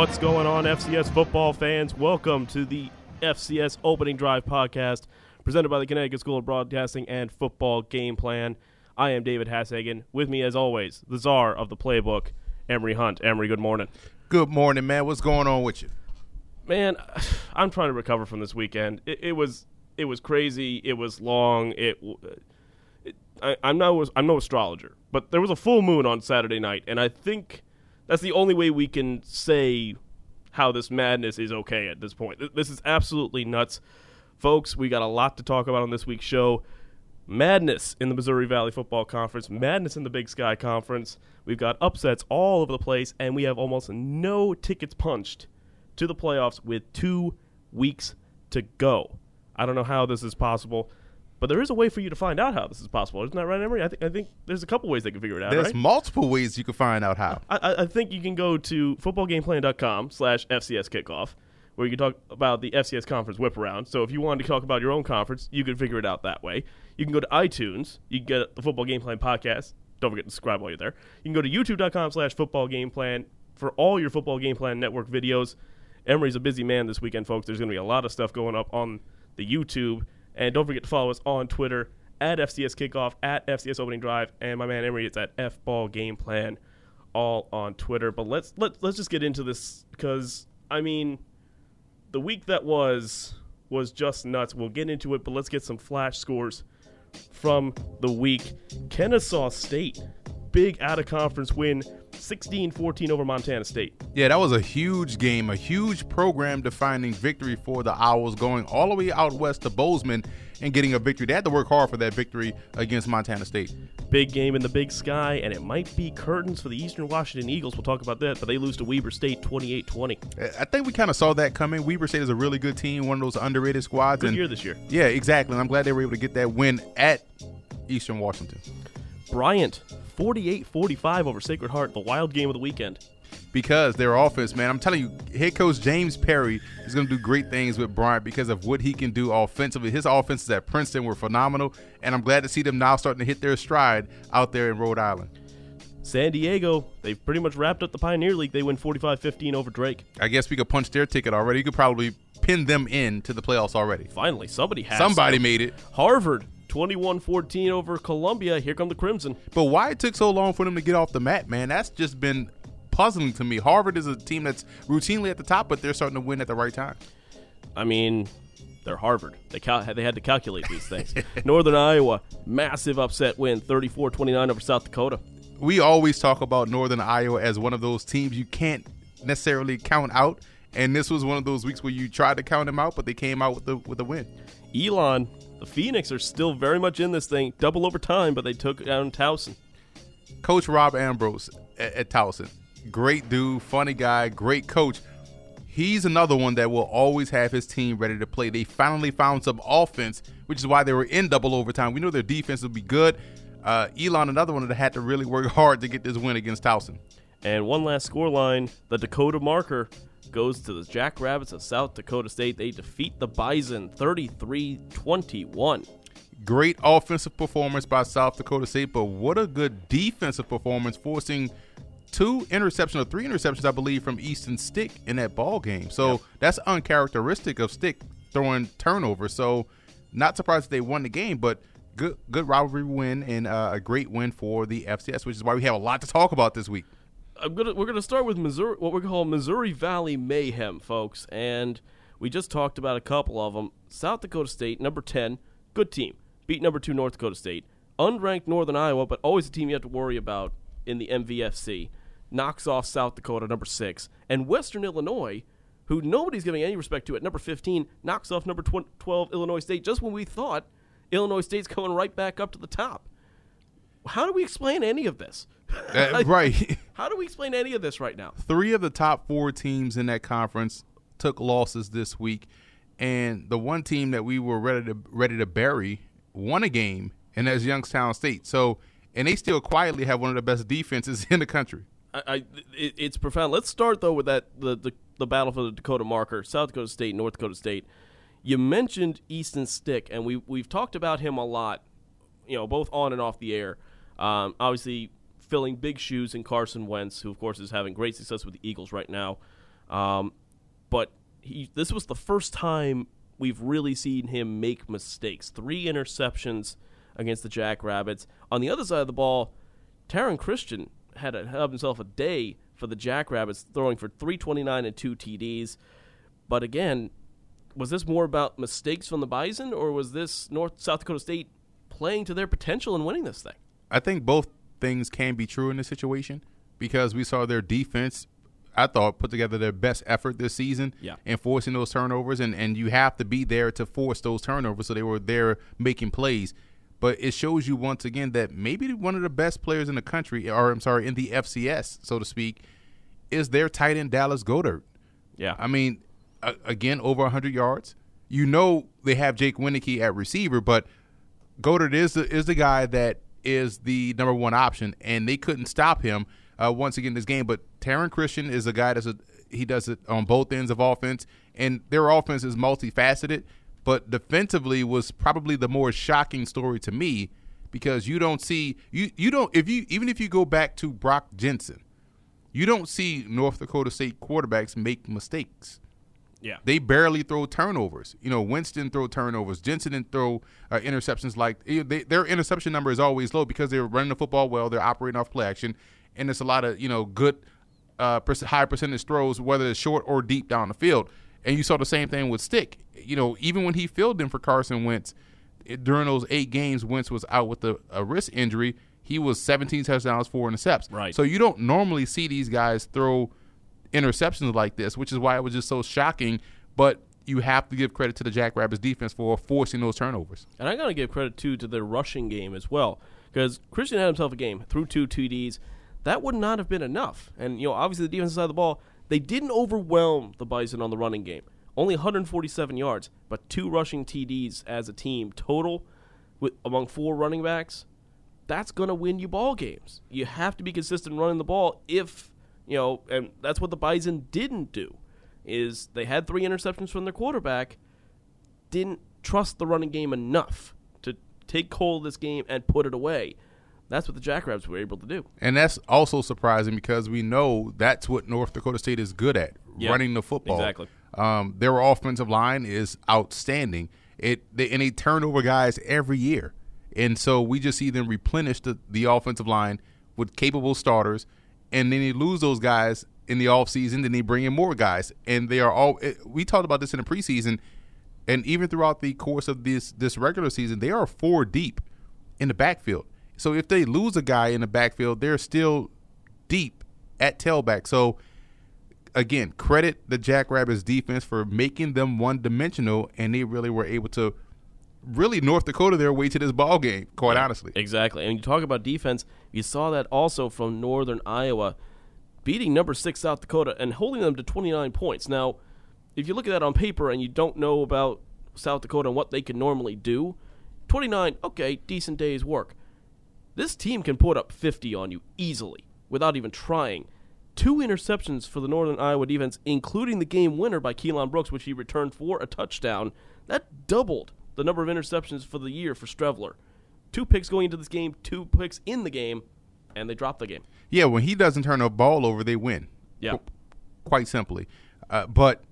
What's going on, FCS football fans? Welcome to the FCS Opening Drive podcast presented by the Connecticut School of Broadcasting and Football Game Plan. I am David Hashagen. With me, as always, the czar of the playbook, Emery Hunt. Emery, good morning. Good morning, man. What's going on with you? Man, I'm trying to recover from this weekend. It, it was it was crazy. It was long. It, it I, I'm no I'm no astrologer, but there was a full moon on Saturday night, and I think that's the only way we can say how this madness is okay at this point. This is absolutely nuts. Folks, we got a lot to talk about on this week's show. Madness in the Missouri Valley Football Conference, madness in the Big Sky Conference. We've got upsets all over the place, and we have almost no tickets punched to the playoffs with two weeks to go. I don't know how this is possible. But there is a way for you to find out how this is possible, isn't that right, Emery? I, th- I think there's a couple ways they can figure it out. There's right? multiple ways you can find out how. I, I think you can go to footballgameplan.com slash FCS kickoff, where you can talk about the FCS conference whip around. So if you wanted to talk about your own conference, you can figure it out that way. You can go to iTunes. You can get the Football Game Plan podcast. Don't forget to subscribe while you're there. You can go to youtube.com slash football game plan for all your Football Game Plan network videos. Emery's a busy man this weekend, folks. There's going to be a lot of stuff going up on the YouTube. And don't forget to follow us on Twitter at FCS Kickoff, at FCS Opening Drive, and my man Emery is at F Ball Game Plan, all on Twitter. But let's let let's just get into this because I mean, the week that was was just nuts. We'll get into it, but let's get some flash scores from the week. Kennesaw State, big out of conference win 16 14 over Montana State. Yeah, that was a huge game, a huge program defining victory for the Owls, going all the way out west to Bozeman and getting a victory. They had to work hard for that victory against Montana State. Big game in the big sky, and it might be curtains for the Eastern Washington Eagles. We'll talk about that, but they lose to Weber State 28 20. I think we kind of saw that coming. Weber State is a really good team, one of those underrated squads. Good and year this year. Yeah, exactly. And I'm glad they were able to get that win at Eastern Washington. Bryant 48 45 over Sacred Heart, the wild game of the weekend. Because their offense, man, I'm telling you, head coach James Perry is going to do great things with Bryant because of what he can do offensively. His offenses at Princeton were phenomenal, and I'm glad to see them now starting to hit their stride out there in Rhode Island. San Diego, they've pretty much wrapped up the Pioneer League. They win 45 15 over Drake. I guess we could punch their ticket already. You could probably pin them in to the playoffs already. Finally, somebody has. Somebody to. made it. Harvard 21-14 over Columbia. Here come the Crimson. But why it took so long for them to get off the mat, man? That's just been puzzling to me. Harvard is a team that's routinely at the top, but they're starting to win at the right time. I mean, they're Harvard. They cal- they had to calculate these things. Northern Iowa, massive upset win, 34-29 over South Dakota. We always talk about Northern Iowa as one of those teams you can't necessarily count out, and this was one of those weeks where you tried to count them out, but they came out with the with a win. Elon, the Phoenix are still very much in this thing, double overtime, but they took down Towson. Coach Rob Ambrose at, at Towson, great dude, funny guy, great coach. He's another one that will always have his team ready to play. They finally found some offense, which is why they were in double overtime. We know their defense would be good. Uh, Elon, another one that had to really work hard to get this win against Towson. And one last score line the Dakota marker goes to the Jackrabbits of South Dakota State. They defeat the Bison 33 21. Great offensive performance by South Dakota State, but what a good defensive performance, forcing two interceptions or three interceptions, I believe, from Easton Stick in that ball game. So Yep. that's uncharacteristic of Stick throwing turnovers. So not surprised that they won the game, but good good rivalry win and uh, a great win for the FCS, which is why we have a lot to talk about this week. I'm gonna we're gonna start with Missouri, what we call Missouri Valley Mayhem, folks, and we just talked about a couple of them. South Dakota State, number ten, good team, beat number two North Dakota State. Unranked Northern Iowa, but always a team you have to worry about in the MVFC. Knocks off South Dakota, number six, and Western Illinois, who nobody's giving any respect to at number fifteen, knocks off number tw- twelve Illinois State. Just when we thought Illinois State's coming right back up to the top. How do we explain any of this? Uh, right. How do we explain any of this right now? Three of the top four teams in that conference took losses this week, and the one team that we were ready to ready to bury won a game, and that's Youngstown State. So, and they still quietly have one of the best defenses in the country. I, I it, it's profound. Let's start though with that the, the the battle for the Dakota marker, South Dakota State, North Dakota State. You mentioned Easton Stick, and we we've talked about him a lot, you know, both on and off the air. Um, obviously, filling big shoes in Carson Wentz, who of course is having great success with the Eagles right now. Um, but he, this was the first time we've really seen him make mistakes. Three interceptions against the Jackrabbits. On the other side of the ball, Taryn Christion had had himself a day for the Jackrabbits, throwing for 329 and two TDs. But again, was this more about mistakes from the Bison, or was this North South Dakota State playing to their potential and winning this thing? I think both things can be true in this situation because we saw their defense. I thought put together their best effort this season, Yeah. and forcing those turnovers, and and you have to be there to force those turnovers. So they were there making plays, but it shows you once again that maybe one of the best players in the country, or I'm sorry, in the FCS, so to speak, is their tight end Dallas Goedert. Yeah, I mean, a- again, over 100 yards. You know they have Jake Wieneke at receiver, but Goedert is the, is the guy that is the number one option, and they couldn't stop him uh, once again this game. But Taryn Christion is a guy that's a, he does it on both ends of offense, and their offense is multifaceted. But defensively was probably the more shocking story to me because you don't see you you don't if you even if you go back to Brock Jensen, you don't see North Dakota State quarterbacks make mistakes. Yeah, They barely throw turnovers. You know, Winston throw turnovers. Jensen didn't throw uh, interceptions like they, their interception number is always low because they're running the football well. They're operating off play action, and it's a lot of you know good, uh, high percentage throws, whether it's short or deep down the field. And you saw the same thing with Stick. You know, even when he filled in for Carson Wentz it- during those eight games, Wentz was out with a, a wrist injury. He was 17 touchdowns, four intercepts. Right. So you don't normally see these guys throw interceptions like this, which is why it was just so shocking. But you have to give credit to the Jackrabbits defense for forcing those turnovers. And I got to give credit too to their rushing game as well, because Christion had himself a game through two TDs. That would not have been enough. And you know, obviously the defensive side of the ball, they didn't overwhelm the Bison on the running game. Only 147 yards, but two rushing TDs as a team total, with among four running backs. That's gonna win you ball games. You have to be consistent running the ball. If you know, and that's what the Bison didn't do. Is they had three interceptions from their quarterback, didn't trust the running game enough to take hold of this game and put it away. That's what the Jackrabbits were able to do. And that's also surprising because we know that's what North Dakota State is good at, Yeah, running the football. exactly. Um, their offensive line is outstanding. It they, and they turn over guys every year, and so we just see them replenish the, the offensive line with capable starters, and then they lose those guys in the offseason, then they bring in more guys, and they are all. We talked about this in the preseason, and even throughout the course of this this regular season, they are four deep in the backfield. So if they lose a guy in the backfield, they're still deep at tailback. So again, credit the Jackrabbits defense for making them one dimensional, and they really were able to really North Dakota their way to this ball game. Quite honestly, Exactly. And you talk about defense, you saw that also from Northern Iowa, beating number six South Dakota and holding them to 29 points. Now, if you look at that on paper and you don't know about South Dakota and what they can normally do, 29, okay, decent day's work. This team can put up 50 on you easily without even trying. Two interceptions for the Northern Iowa defense, including the game winner by Keelan Brooks, which he returned for a touchdown. That doubled the number of interceptions for the year for Streveler. Two picks going into this game, two picks in the game, and they dropped the game. yeah. When he doesn't turn a ball over, they win. Yeah. Qu- quite simply. Uh, but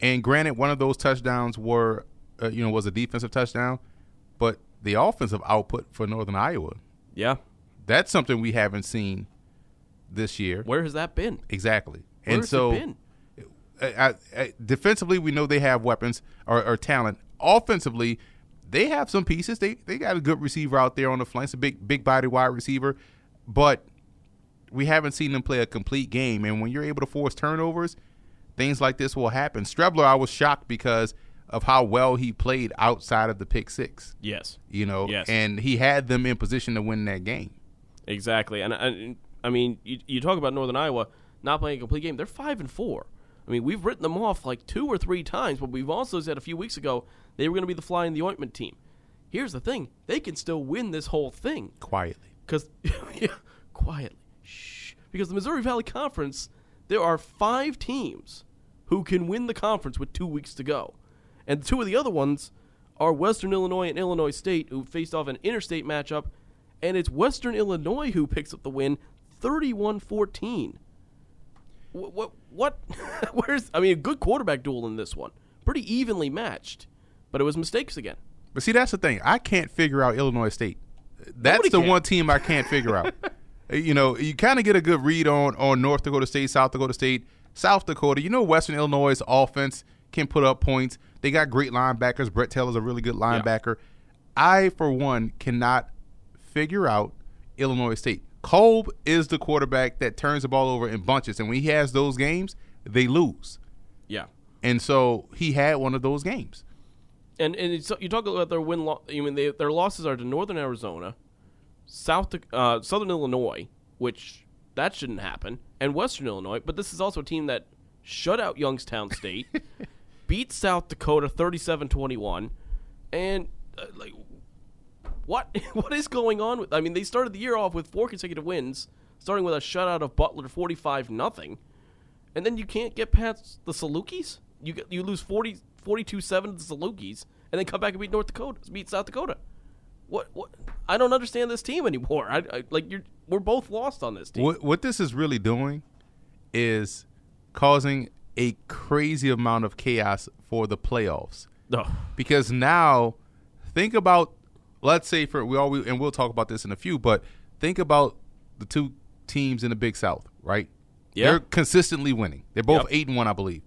and granted, one of those touchdowns were uh, you know was a defensive touchdown, but the offensive output for Northern Iowa Yeah. that's something we haven't seen this year. Where has that been? Exactly. Where and has so it been? I, I, defensively, we know they have weapons or, or talent. Offensively, they have some pieces. They they got a good receiver out there on the flanks, a big big body wide receiver, but we haven't seen them play a complete game. And when you're able to force turnovers, things like this will happen. Streveler, I was shocked because of how well he played outside of the pick six. Yes. You know, Yes. and he had them in position to win that game. Exactly, and, and I mean, you, you talk about Northern Iowa not playing a complete game. They're five and four. I mean, we've written them off like two or three times, but we've also said a few weeks ago they were going to be the fly in the ointment team. Here's the thing: they can still win this whole thing Quietly. because, yeah, quietly, shh. Because the Missouri Valley Conference, there are five teams who can win the conference with two weeks to go, and two of the other ones are Western Illinois and Illinois State, who faced off an interstate matchup, and it's Western Illinois who picks up the win, 31-14. What? What? what where's? I mean, a good quarterback duel in this one, pretty evenly matched, but it was mistakes again. But see, that's the thing. I can't figure out Illinois State. That's Nobody the can. one team I can't figure out. You know, you kind of get a good read on on North Dakota State, South Dakota State, South Dakota. You know, Western Illinois' offense can put up points. They got great linebackers. Brett Taylor's a really good linebacker. I, for one, cannot figure out Illinois State. Kolbe is the quarterback that turns the ball over in bunches, and when he has those games, they lose. Yeah. And so he had one of those games. And and it's, you talk about their win. Lo- I mean, they, their losses are to Northern Arizona, South uh, Southern Illinois, which that shouldn't happen, and Western Illinois. But this is also a team that shut out Youngstown State, beat South Dakota 37-21, and uh, like what what is going on with? I mean, they started the year off with four consecutive wins, starting with a shutout of Butler 45 nothing, and then you can't get past the Salukis. You get, you lose 40 42-7 to the Salukis, and then come back and beat North Dakota, beat South Dakota. What what? I don't understand this team anymore. I, I like you're we're both lost on this team. What what this is really doing is causing a crazy amount of chaos for the playoffs. No. Because now think about let's say for we all we, and we'll talk about this in a few, but think about the two teams in the Big South, right? Yeah. They're consistently winning. They're both Yep. 8 and 1, I believe.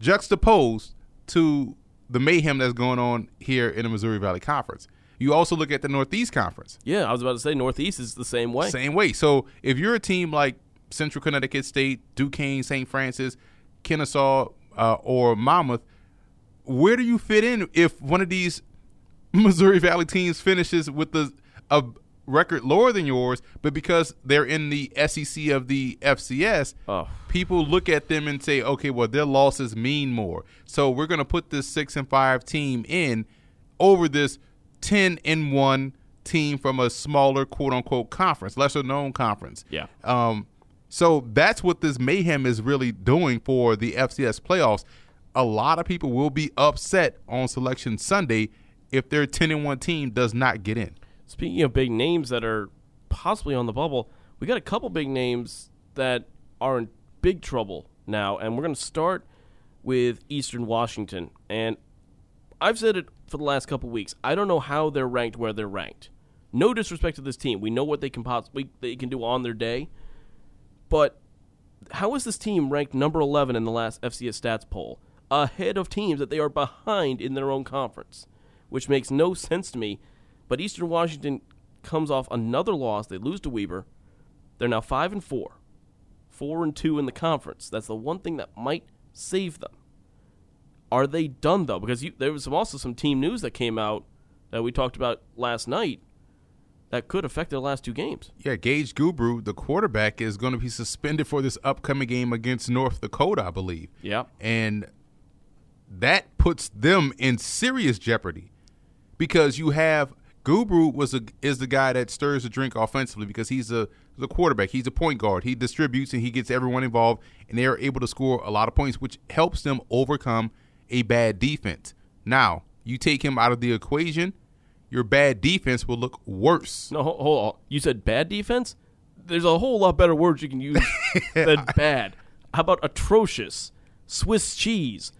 Juxtaposed to the mayhem that's going on here in the Missouri Valley Conference. You also look at the Northeast Conference. Yeah, I was about to say Northeast is the same way. Same way. So if you're a team like Central Connecticut State, Duquesne, St. Francis, Kennesaw, uh, or Monmouth, where do you fit in if one of these Missouri Valley teams finishes with the a record lower than yours, but because they're in the SEC of the FCS, Oh. people look at them and say, okay, well their losses mean more, so we're going to put this six and five team in over this ten and one team from a smaller quote unquote conference, lesser known conference. Yeah. Um, so that's what this mayhem is really doing for the FCS playoffs. A lot of people will be upset on Selection Sunday if their 10 and 1 team does not get in. Speaking of big names that are possibly on the bubble, we got a couple big names that are in big trouble now, and we're going to start with Eastern Washington. And I've said it for the last couple weeks. I don't know how they're ranked where they're ranked. No disrespect to this team. We know what they can possibly they can do on their day, but how is this team ranked number 11 in the last FCS stats poll, ahead of teams that they are behind in their own conference, which makes no sense to me. But Eastern Washington comes off another loss. They lose to Weber. They're now 5 and 4. 4 and 2 in the conference. That's the one thing that might save them. Are they done though? Because you, there was some, also some team news that came out that we talked about last night that could affect their last two games. Yeah, Gage Gubrud, the quarterback, is going to be suspended for this upcoming game against North Dakota, I believe. Yeah. And that puts them in serious jeopardy because you have Gubrud was a, is the guy that stirs the drink offensively because he's a the quarterback. He's a point guard. He distributes and he gets everyone involved, and they are able to score a lot of points, which helps them overcome a bad defense. Now you take him out of the equation, your bad defense will look worse. No, hold on. You said bad defense? There's a whole lot better words you can use than bad. How about atrocious? Swiss cheese.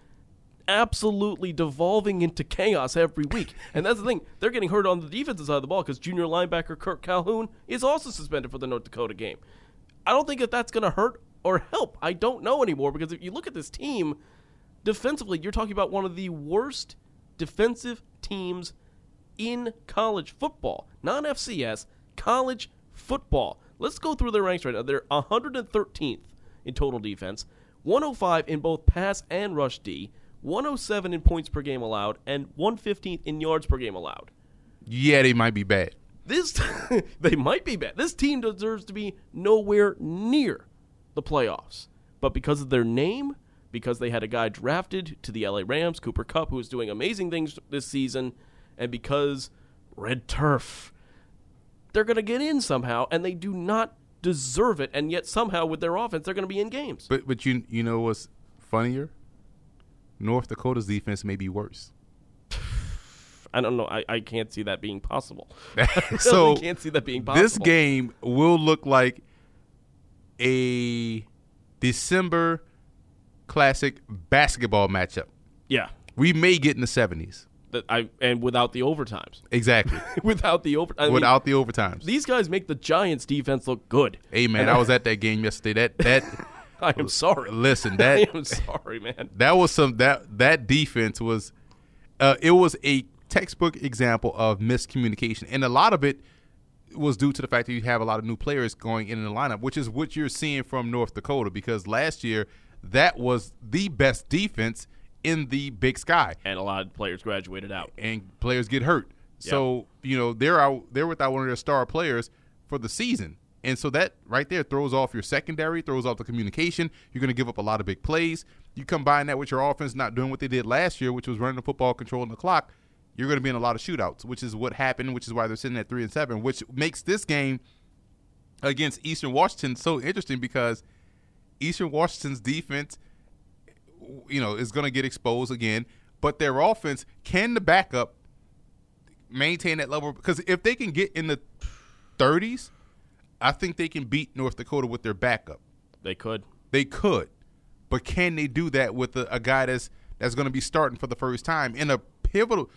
Absolutely devolving into chaos every week. And that's the thing. They're getting hurt on the defensive side of the ball because junior linebacker Kirk Calhoun is also suspended for the North Dakota game. I don't think that that's going to hurt or help. I don't know anymore because if you look at this team defensively, you're talking about one of the worst defensive teams in college football, non FCS, college football. Let's go through their ranks right now. They're 113th in total defense, 105 in both pass and rush D, 107 in points per game allowed, and 115th in yards per game allowed. Yeah, they might be bad. This they might be bad. This team deserves to be nowhere near the playoffs. But because of their name, because they had a guy drafted to the LA Rams, Cooper Kupp, who is doing amazing things this season, and because red turf, they're going to get in somehow, and they do not deserve it. And yet somehow with their offense, they're going to be in games. But but you you know what's funnier? North Dakota's defense may be worse. I don't know. I, I can't see that being possible. so I can't see that being possible. this game will look like a December classic basketball matchup. Yeah, We may get in the 70s. I and without the overtimes, Exactly. without the over, I mean, Without the overtimes. these guys make the Giants defense look good. hey man, I was at that game yesterday. That that I am sorry. listen, I that am sorry, man. that was some that that defense was uh, it was a textbook example of miscommunication and a lot of it was due to the fact that you have a lot of new players going in the lineup which is what you're seeing from North Dakota because last year that was the best defense in the Big Sky And a lot of players graduated out. and players get hurt so you know they're out they're without one of their star players for the season and so that right there throws off your secondary throws off the communication. You're going to give up a lot of big plays. You combine that with your offense not doing what they did last year which was running the football controlling the clock you're going to be in a lot of shootouts which is what happened which is why they're sitting at three and seven which makes this game against eastern washington so interesting because eastern washington's defense you know is going to get exposed again but their offense can the backup maintain that level? Because if they can get in the 30s i think they can beat north dakota with their backup They could. they could but can they do that with a, a guy that's that's going to be starting for the first time in a pivotal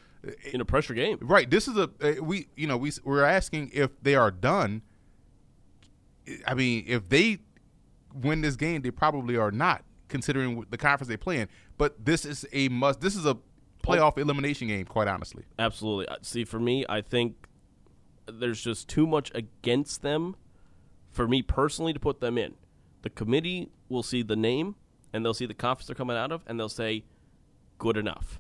in a pressure game. right this is a uh, we you know we we're asking if they are done i mean if they win this game they probably are not considering the conference they play in but this is a must this is a playoff elimination game quite honestly Absolutely. Uh, See, for me, I think there's just too much against them for me personally to put them in. The committee will see the name and they'll see the conference they're coming out of and they'll say, good enough.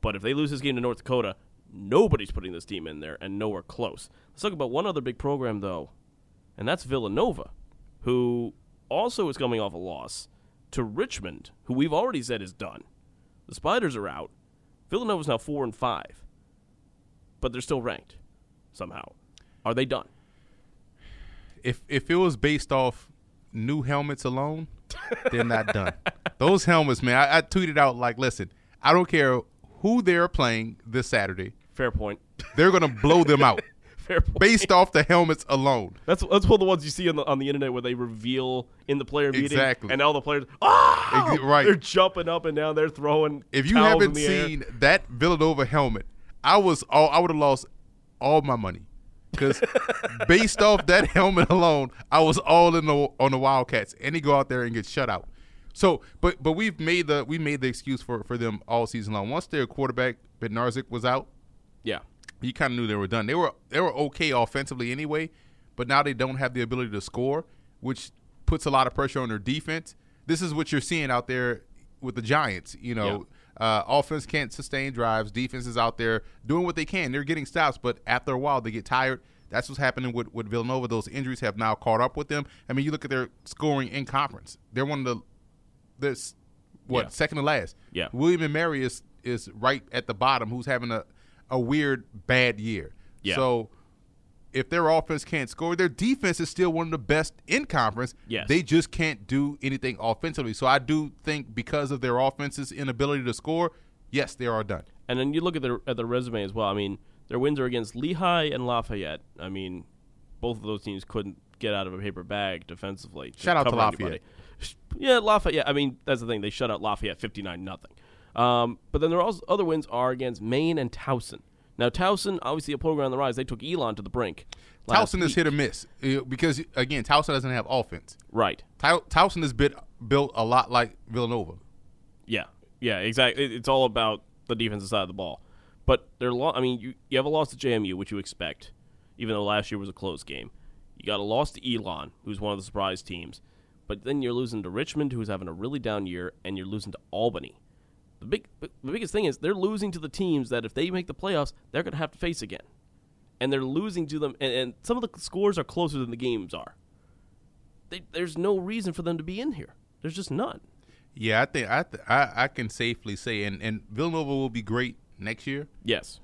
But if they lose this game to North Dakota, nobody's putting this team in there and nowhere close. Let's talk about one other big program, though, and that's Villanova, who also is coming off a loss to Richmond, who we've already said is done. The Spiders are out. Villanova's now four and five, but they're still ranked somehow. Are they done? If if it was based off new helmets alone, they're not done. Those helmets, man, I, I tweeted out like, listen, I don't care who they're playing this Saturday, Fair point. they're gonna blow them out Fair point. based off the helmets alone. That's that's one of the ones you see on the on the internet where they reveal in the player meeting, Exactly. and all the players, ah, Ex- right. They're jumping up and down. They're throwing. If you haven't the air. seen that Villanova helmet, I was all I would have lost all my money because based off that helmet alone, I was all in the on the Wildcats, and they go out there and get shut out. So, but but we've made the we made the excuse for for them all season long. Once their quarterback Bednarczyk was out, yeah, you kind of knew they were done. They were they were okay offensively anyway, but now they don't have the ability to score, which puts a lot of pressure on their defense. This is what you're seeing out there with the Giants. You know, uh, offense can't sustain drives. Defense is out there doing what they can. They're getting stops, but after a while they get tired. That's what's happening with, with Villanova. Those injuries have now caught up with them. I mean, you look at their scoring in conference. They're one of the this what Yeah. second to last. Yeah. William and Mary is is right at the bottom, who's having a a weird bad year. Yeah. So if their offense can't score, their defense is still one of the best in conference. Yes. They just can't do anything offensively. So I do think because of their offense's inability to score, yes, they are done. and then you look at their at their resume as well. I mean, their wins are against Lehigh and Lafayette. I mean, both of those teams couldn't get out of a paper bag defensively. Shout out to Lafayette. anybody. Yeah, Lafayette. I mean, that's the thing. They shut out Lafayette fifty nine nothing. Um, but then their also other wins are against Maine and Towson. Now Towson, obviously a program on the rise. They took Elon to the brink. Towson is week. hit or miss uh, because again, Towson doesn't have offense. Right. Towson is bit, built a lot like Villanova. Yeah, yeah, exactly. It's all about the defensive side of the ball. But they're lo- I mean, you you have a loss to JMU, which you expect, even though last year was a close game. You got a loss to Elon, who's one of the surprise teams. But then you're losing to Richmond, who's having a really down year, and you're losing to Albany. The big, the biggest thing is they're losing to the teams that if they make the playoffs, they're going to have to face again, and they're losing to them. And, and some of the scores are closer than the games are. They, there's no reason for them to be in here. There's just none. Yeah, I think I th- I, I can safely say, and, and Villanova will be great next year. Yes.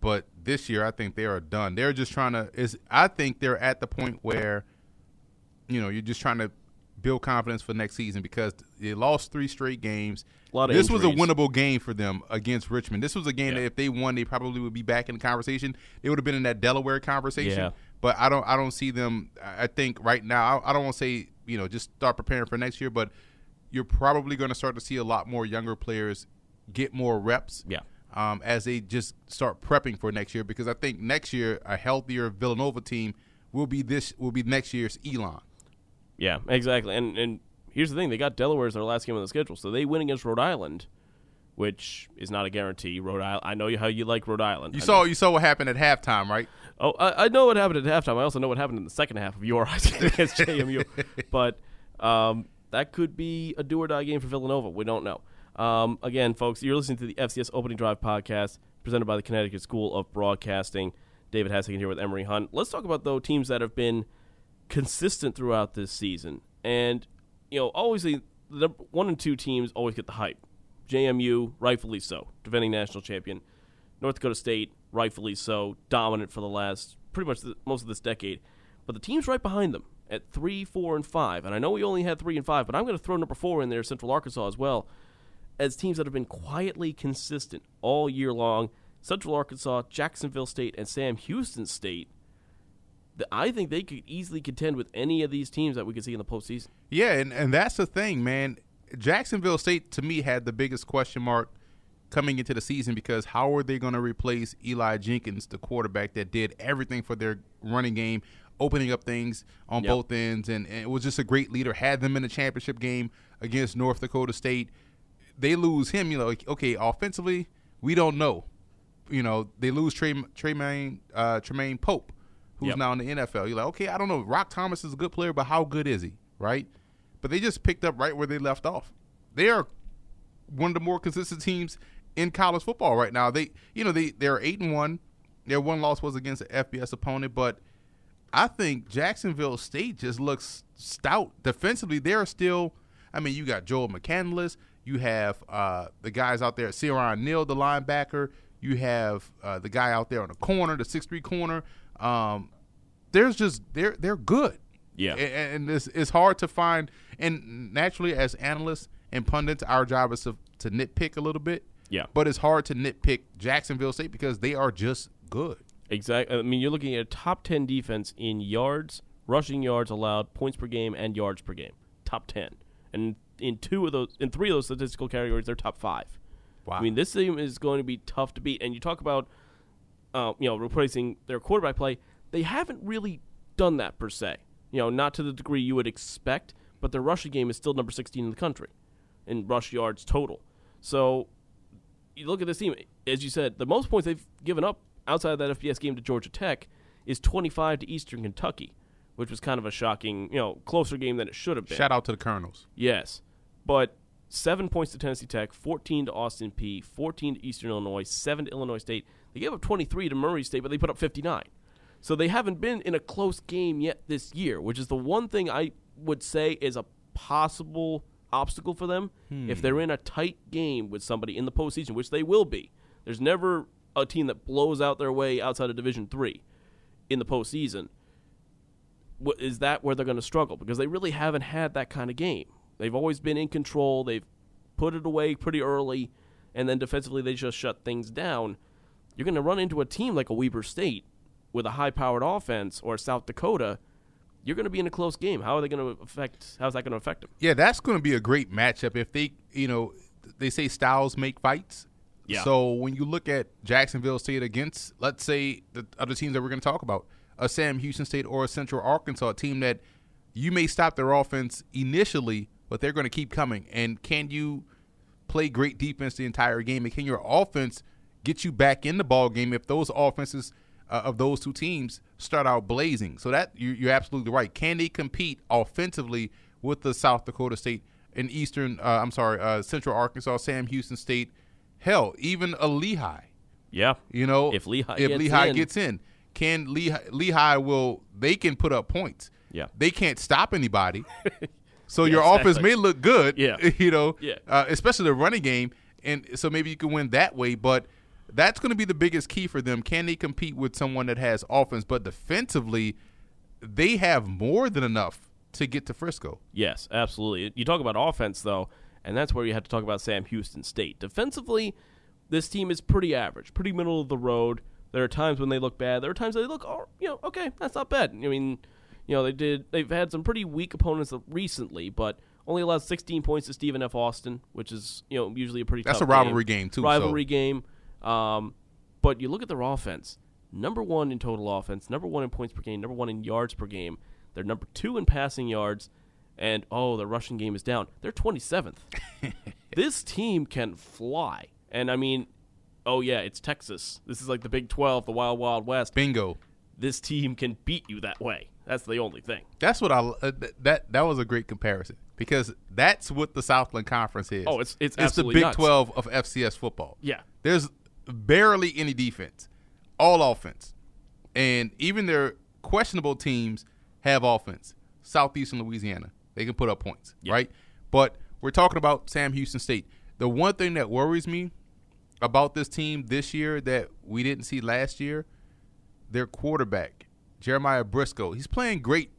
but this year I think they are done. They're just trying to is I think they're at the point where you know, you're just trying to build confidence for next season because they lost three straight games. A lot of this was a winnable game for them against Richmond. This was a game Yeah. that if they won, they probably would be back in the conversation. They would have been in that Delaware conversation. Yeah. But I don't I don't see them I think right now I, I don't want to say you know just start preparing for next year. But you're probably going to start to see a lot more younger players get more reps. Yeah. Um, as they just start prepping for next year, because I think next year a healthier Villanova team will be this will be next year's Elon. Yeah, exactly. And and here's the thing: they got Delaware as their last game on the schedule, so they win against Rhode Island, which is not a guarantee. Rhode Island. I know how you like Rhode Island. You I saw know- you saw what happened at halftime, right? Oh, I, I know what happened at halftime. I also know what happened in the second half of your against JMU. but um, that could be a do or die game for Villanova. We don't know. Um, again, folks, you're listening to the FCS Opening Drive podcast presented by the Connecticut School of Broadcasting. David Hassigan here with Emery Hunt. Let's talk about though teams that have been consistent throughout this season, and you know, always the the one and two teams always get the hype. JMU, rightfully so, defending national champion. North Dakota State, rightfully so, dominant for the last pretty much the, most of this decade. But the teams right behind them at three, four, and five, and I know we only had three and five, but I'm going to throw number four in there, Central Arkansas as well, as teams that have been quietly consistent all year long. Central Arkansas, Jacksonville State, and Sam Houston State. I think they could easily contend with any of these teams that we could see in the postseason. Yeah, and, and that's the thing, man. Jacksonville State to me had the biggest question mark coming into the season because how are they going to replace Eli Jenkins, the quarterback that did everything for their running game, opening up things on Yep. both ends, and, and it was just a great leader. Had them in the championship game against North Dakota State. They lose him, you know. like, Okay, offensively, we don't know. You know, they lose Trey, Troymaine, uh, Troymaine Pope, who's Yep. now in the NFL. You're like, okay, I don't know. Roc Thomas is a good player, but how good is he? Right? But they just picked up right where they left off. They are one of the more consistent teams in college football right now. They, you know, they they're eight and one. Their one loss was against an FBS opponent, but I think Jacksonville State just looks stout defensively. They're still. I mean, you got Joel McCandless. You have uh, the guys out there, Siran Neal, the linebacker. You have uh, the guy out there on the corner, the six three corner. Um, there's just they're they're good. Yeah. A- a- and it's it's hard to find. And naturally, as analysts and pundits, our job is to, to nitpick a little bit. Yeah. But it's hard to nitpick Jacksonville State because they are just good. Exactly. I mean, you're looking at a top 10 defense in yards, rushing yards allowed, points per game, and yards per game. Top 10. And in two of those, in three of those statistical categories, they're top five. Wow. I mean, this team is going to be tough to beat. And you talk about, uh, you know, replacing their quarterback play. They haven't really done that per se. You know, not to the degree you would expect, but their rushing game is still number 16 in the country in rush yards total. So you look at this team, as you said, the most points they've given up outside of that FBS game to Georgia Tech is 25 to Eastern Kentucky, which was kind of a shocking, you know, closer game than it should have been. Shout out to the Colonels. Yes. But seven points to Tennessee Tech, 14 to Austin Peay, 14 to Eastern Illinois, seven to Illinois State. They gave up 23 to Murray State, but they put up 59. So they haven't been in a close game yet this year, which is the one thing I would say is a possible obstacle for them. If hmm. they're in a tight game with somebody in the postseason, which they will be, there's never a team that blows out their way outside of Division Three in the postseason is that where they're going to struggle because they really haven't had that kind of game. They've always been in control. They've put it away pretty early, and then defensively they just shut things down. You're going to run into a team like a Weber State with a high-powered offense or South Dakota. You're going to be in a close game. How are they going to affect? How's that going to affect them? Yeah, that's going to be a great matchup if they, you know, they say styles make fights. Yeah. So when you look at Jacksonville State against, let's say, the other teams that we're going to talk about, a Sam Houston State or a Central Arkansas team that you may stop their offense initially, but they're going to keep coming. And can you play great defense the entire game? And can your offense get you back in the ball game if those offenses uh, of those two teams start out blazing? So that you, you're absolutely right. Can they compete offensively with the South Dakota State and Eastern? Uh, I'm sorry, uh, Central Arkansas, Sam Houston State. Hell, even a Lehigh. Yeah, You know, If Lehigh if gets Lehigh in. gets in, can Lehigh, Lehigh will they can put up points? Yeah. they can't stop anybody. so your exactly. offense may look good, Yeah. you know, Yeah. uh, especially the running game, and so maybe you can win that way. But that's going to be the biggest key for them. Can they compete with someone that has offense, but defensively, they have more than enough to get to Frisco. Yes, absolutely. You talk about offense, though, and that's where you have to talk about Sam Houston State. Defensively, this team is pretty average, pretty middle of the road. There are times when they look bad. There are times they look, oh, you know, okay, that's not bad. I mean, You know, they did. They've had some pretty weak opponents recently, but only allowed 16 points to Stephen F. Austin, which is you know usually a pretty That's a rivalry game, too, Rivalry so- game. Um, but you look at their offense. Number one in total offense. Number one in points per game. Number one in yards per game. They're number two in passing yards. And oh, the rushing game is down. They're 27th. this team can fly. And I mean, oh yeah, it's Texas. This is like the Big 12, the Wild Wild West. Bingo. This team can beat you that way. That's the only thing. That's what I uh, th- that that was a great comparison because that's what the Southland Conference is. Oh, it's- it's it's the Big nuts. Twelve of FCS football. Yeah. There's barely any defense, all offense, and even their questionable teams have offense. Southeastern Louisiana, they can put up points, Yeah. right? But we're talking about Sam Houston State. The one thing that worries me about this team this year that we didn't see last year, their quarterback Jeremiah Briscoe. He's playing great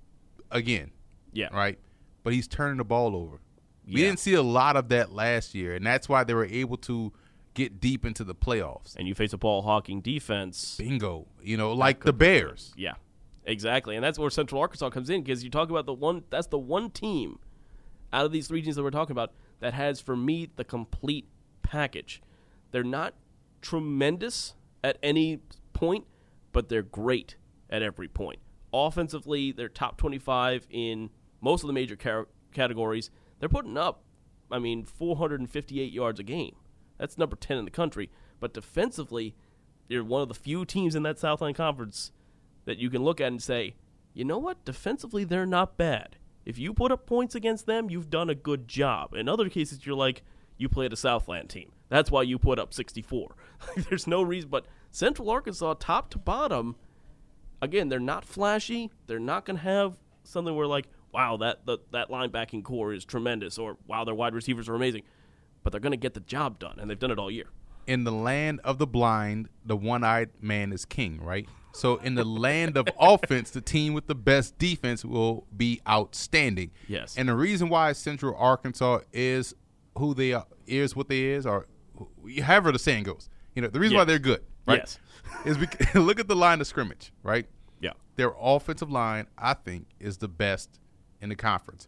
again Yeah. right? But he's turning the ball over. We didn't see a lot of that last year, and that's why they were able to get deep into the playoffs. And you face a ball hawking defense. Bingo, you know, like the Bears. Yeah, exactly, and that's where Central Arkansas comes in because you talk about the one. That's the one team out of these three teams that we're talking about that has, for me, the complete package. They're not tremendous at any point, but they're great at every point. Offensively, they're top twenty-five in most of the major car- categories. They're putting up, I mean, 458 yards a game. That's number 10 in the country. But defensively, you're one of the few teams in that Southland Conference that you can look at and say, you know what? Defensively, they're not bad. If you put up points against them, you've done a good job. In other cases, you're like, you played a Southland team. That's why you put up 64. There's no reason. But Central Arkansas, top to bottom, again, they're not flashy. They're not going to have something where like, wow, that the, that linebacking core is tremendous, or wow, their wide receivers are amazing. But they're going to get the job done, and they've done it all year. In the land of the blind, the one-eyed man is king, right? So in the land of offense, the team with the best defense will be outstanding. Yes. And the reason why Central Arkansas is who they are, is what they is, or however the saying goes, you know, the reason why they're good, right? Yes. is because look at the line of scrimmage, right? Yeah. their offensive line, I think, is the best in the conference.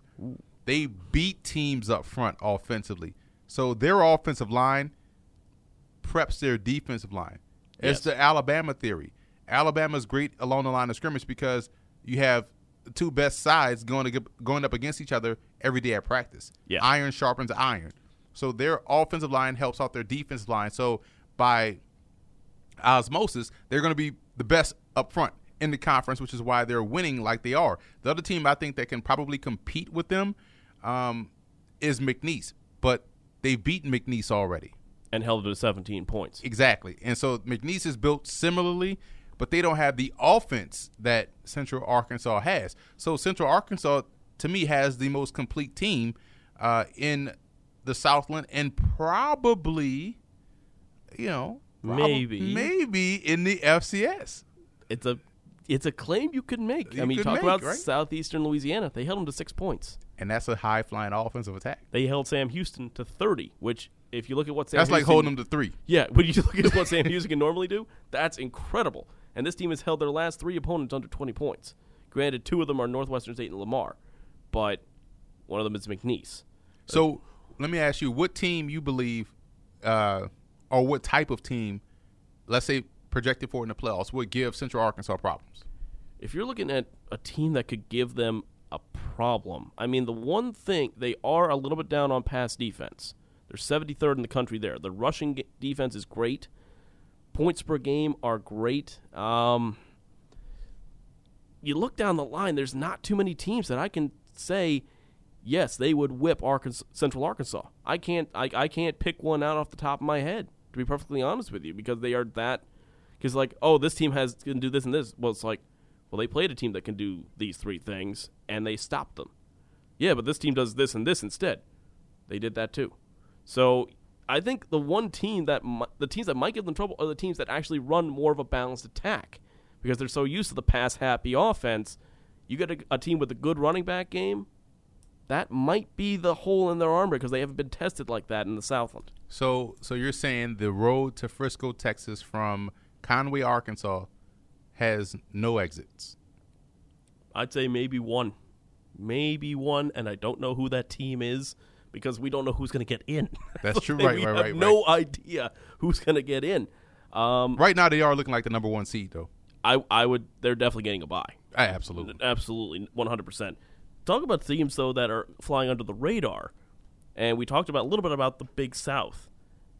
They beat teams up front offensively. So their offensive line preps their defensive line. It's Yes. the Alabama theory. Alabama's great along the line of scrimmage because you have two best sides going to get, going up against each other every day at practice. Yeah. Iron sharpens iron. So their offensive line helps out their defensive line. So by osmosis, they're going to be the best up front in the conference, which is why they're winning like they are. The other team I think that can probably compete with them um, is McNeese, but they've beaten McNeese already. And held it to 17 points. Exactly. And so McNeese is built similarly, but they don't have the offense that Central Arkansas has. So Central Arkansas, to me, has the most complete team uh, in the Southland and probably, you know, prob- Maybe. maybe in the FCS. It's a it's a claim you could make. You I mean, could talk make, about right? southeastern Louisiana. They held them to six points. And that's a high flying offensive attack. They held Sam Houston to 30, which if you look at what Sam That's like Houston- holding them to three. Yeah, when you look at what Sam Houston can normally do, that's incredible. And this team has held their last three opponents under 20 points. Granted, two of them are Northwestern State and Lamar, but one of them is McNeese. So let me ask you, what team you believe, uh, or what type of team, let's say projected for in the playoffs, would give Central Arkansas problems? if you're looking at a team that could give them a problem, I mean, the one thing they are a little bit down on pass defense. They're 73rd in the country there. The rushing defense is great. Points per game are great. Um, you look down the line, there's not too many teams that I can say, yes, they would whip Arkansas, Central Arkansas. I can't, I, I can't pick one out off the top of my head, to be perfectly honest with you, because they are that. Because like, oh, this team has can do this and this. Well, it's like, well, they played a team that can do these three things, and they stopped them. Yeah, but this team does this and this instead. They did that too. So I think the one team that the teams that might give them trouble are the teams that actually run more of a balanced attack because they're so used to the pass happy offense. You get a, a team with a good running back game, that might be the hole in their armor because they haven't been tested like that in the Southland. So, so you're saying the road to Frisco, Texas, from Conway, Arkansas, has no exits. I'd say maybe one, maybe one, and I don't know who that team is because we don't know who's going to get in. That's true. we Right, have right, right, No idea who's going to get in. Um, Right now, they are looking like the number one seed, though. I I would. They're definitely getting a bye. Ah, Absolutely. Absolutely, one hundred percent. Talk about teams though that are flying under the radar, and we talked about a little bit about the Big South.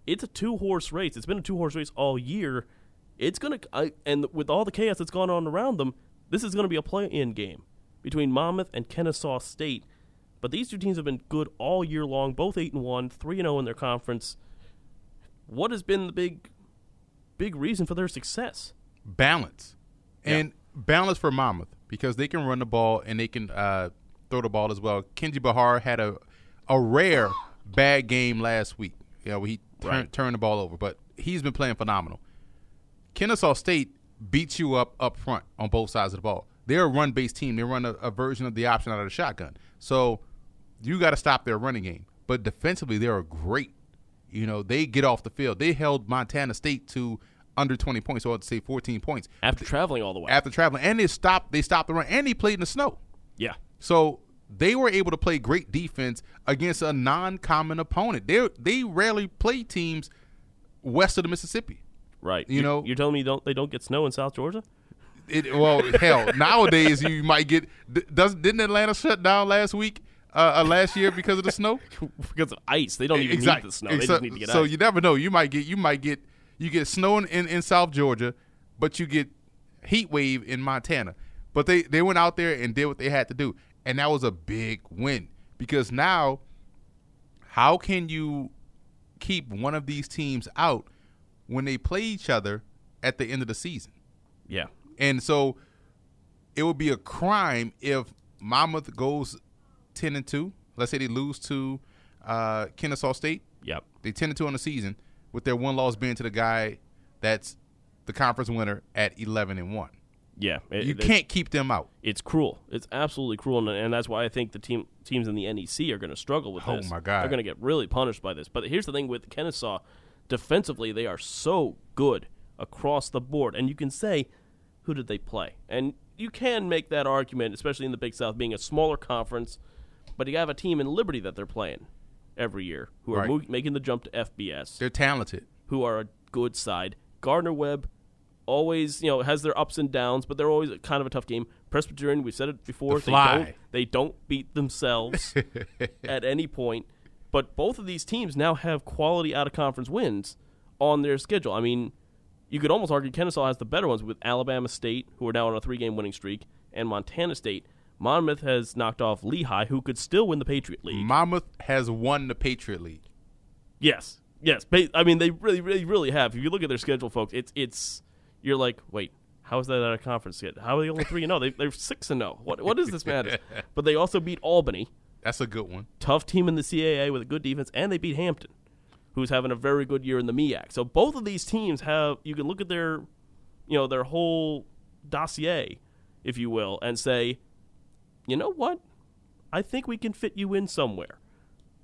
It's a two horse race. It's been a two horse race all year. It's gonna I, and with all the chaos that's gone on around them, this is gonna be a play in game between Monmouth and Kennesaw State. But these two teams have been good all year long. Both eight and one, three and zero in their conference. What has been the big, big reason for their success? balance and balance for Monmouth because they can run the ball and they can uh, throw the ball as well. Kenji Bahar had a a rare bad game last week. You know, he Right. turned the ball over, but he's been playing phenomenal. Kennesaw State beats you up up front on both sides of the ball. They're a run based team. They run a, a version of the option out of the shotgun. So you got to stop their running game. But defensively, they are great. You know, they get off the field. They held Montana State to under 20 points, or I'd say 14 points After traveling all the way, after traveling, and they stopped. They stopped the run, and they played in the snow. yeah, So they were able to play great defense against a non-common opponent. They they rarely play teams west of the Mississippi. Right. You know- you're telling me don't they don't get snow in South Georgia? It, well, hell, nowadays you might get. Does didn't Atlanta shut down last week? Uh, uh, last year because of the snow. because of ice. They don't even exactly. need the snow. They so, just need to get so ice. you never know. You might get. You might get. You get snow in, in, in South Georgia, but you get heat wave in Montana. But they they went out there and did what they had to do, and that was a big win because now, how can you keep one of these teams out when they play each other at the end of the season? yeah, And so it would be a crime if Monmouth goes 10 and 2. Let's say they lose to uh, Kennesaw State. yep, They 10 and 2 on the season with their one loss being to the guy that's the conference winner at 11 and 1. yeah. It- You can't keep them out. It's cruel. It's absolutely cruel, and, and that's why I think the team teams in the NEC are going to struggle with Oh, this. my God. they're going to get really punished by this. But here's the thing with Kennesaw, defensively they are so good across the board, and you can say, who did they play? And you can make that argument, especially in the Big South being a smaller conference. But you have a team in Liberty that they're playing every year who are Right. mo- making the jump to FBS. They're talented. who are a good side. Gardner Webb always, you know, has their ups and downs, but they're always a kind of a tough game. Presbyterian, we've said it before, The they Fly. don't they don't beat themselves at any point. But both of these teams now have quality out of conference wins on their schedule. I mean, you could almost argue Kennesaw has the better ones with Alabama State, who are now on a three game winning streak, and Montana State. Monmouth has knocked off Lehigh, who could still win the Patriot League. Monmouth has won the Patriot League. Yes, yes. I mean, they really, really, really have. If you look at their schedule, folks, it's it's. You're like, wait, how is that at a conference yet? How are they only three and zero? They they're six and zero. What what does this matter? but they also beat Albany, That's a good one. tough team in the CAA with a good defense, and they beat Hampton, who's having a very good year in the MEAC. So both of these teams have. You can look at their, you know, their whole dossier, if you will, and say, you know what? I think we can fit you in somewhere.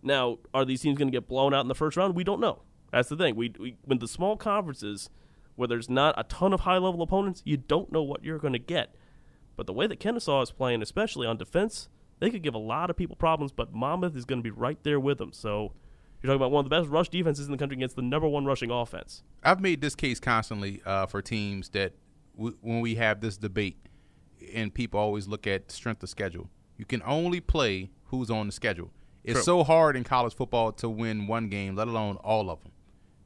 Now, are these teams going to get blown out in the first round? We don't know. That's the thing. We, we when the small conferences where there's not a ton of high level opponents, you don't know what you're going to get. But the way that Kennesaw is playing, especially on defense, they could give a lot of people problems. But Monmouth is going to be right there with them. So you're talking about one of the best rush defenses in the country against the number one rushing offense. I've made this case constantly uh, for teams that w- when we have this debate, and people always look at strength of schedule. You can only play who's on the schedule. It's True. so hard in college football to win one game, let alone all of them.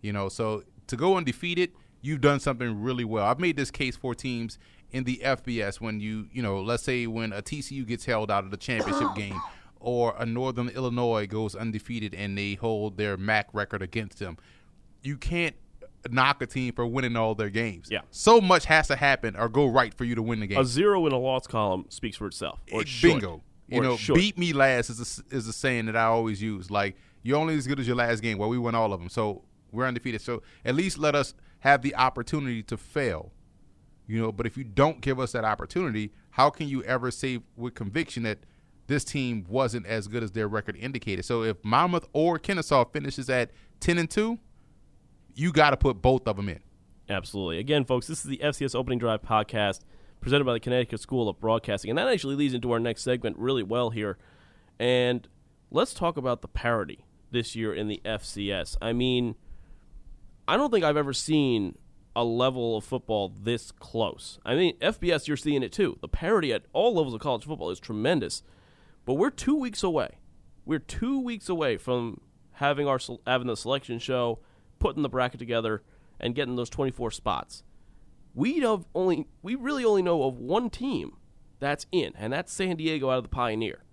You know, so to go undefeated, you've done something really well. I've made this case for teams in the FBS when you, you know, let's say when a TCU gets held out of the championship game or a Northern Illinois goes undefeated and they hold their MAC record against them. You can't knock a team for winning all their games. Yeah. So much has to happen or go right for you to win the game. A zero in a loss column speaks for itself. Or it should. Bingo. You Or it know, should. beat me last is a, is a saying that I always use. Like you're only as good as your last game. Well, we won all of them, so we're undefeated. So at least let us have the opportunity to fail. You know, but if you don't give us that opportunity, how can you ever say with conviction that this team wasn't as good as their record indicated? So if Monmouth or Kennesaw finishes at ten and two, you got to put both of them in. Absolutely. Again, folks, this is the FCS Opening Drive podcast presented by the Connecticut School of Broadcasting. And that actually leads into our next segment really well here. And let's talk about the parity this year in the FCS. I mean, I don't think I've ever seen a level of football this close. I mean, FBS, you're seeing it too. The parity at all levels of college football is tremendous. But we're two weeks away. We're two weeks away from having our having the selection show, putting the bracket together, and getting those 24 spots. We have only we really only know of one team that's in, and that's San Diego out of the Pioneer.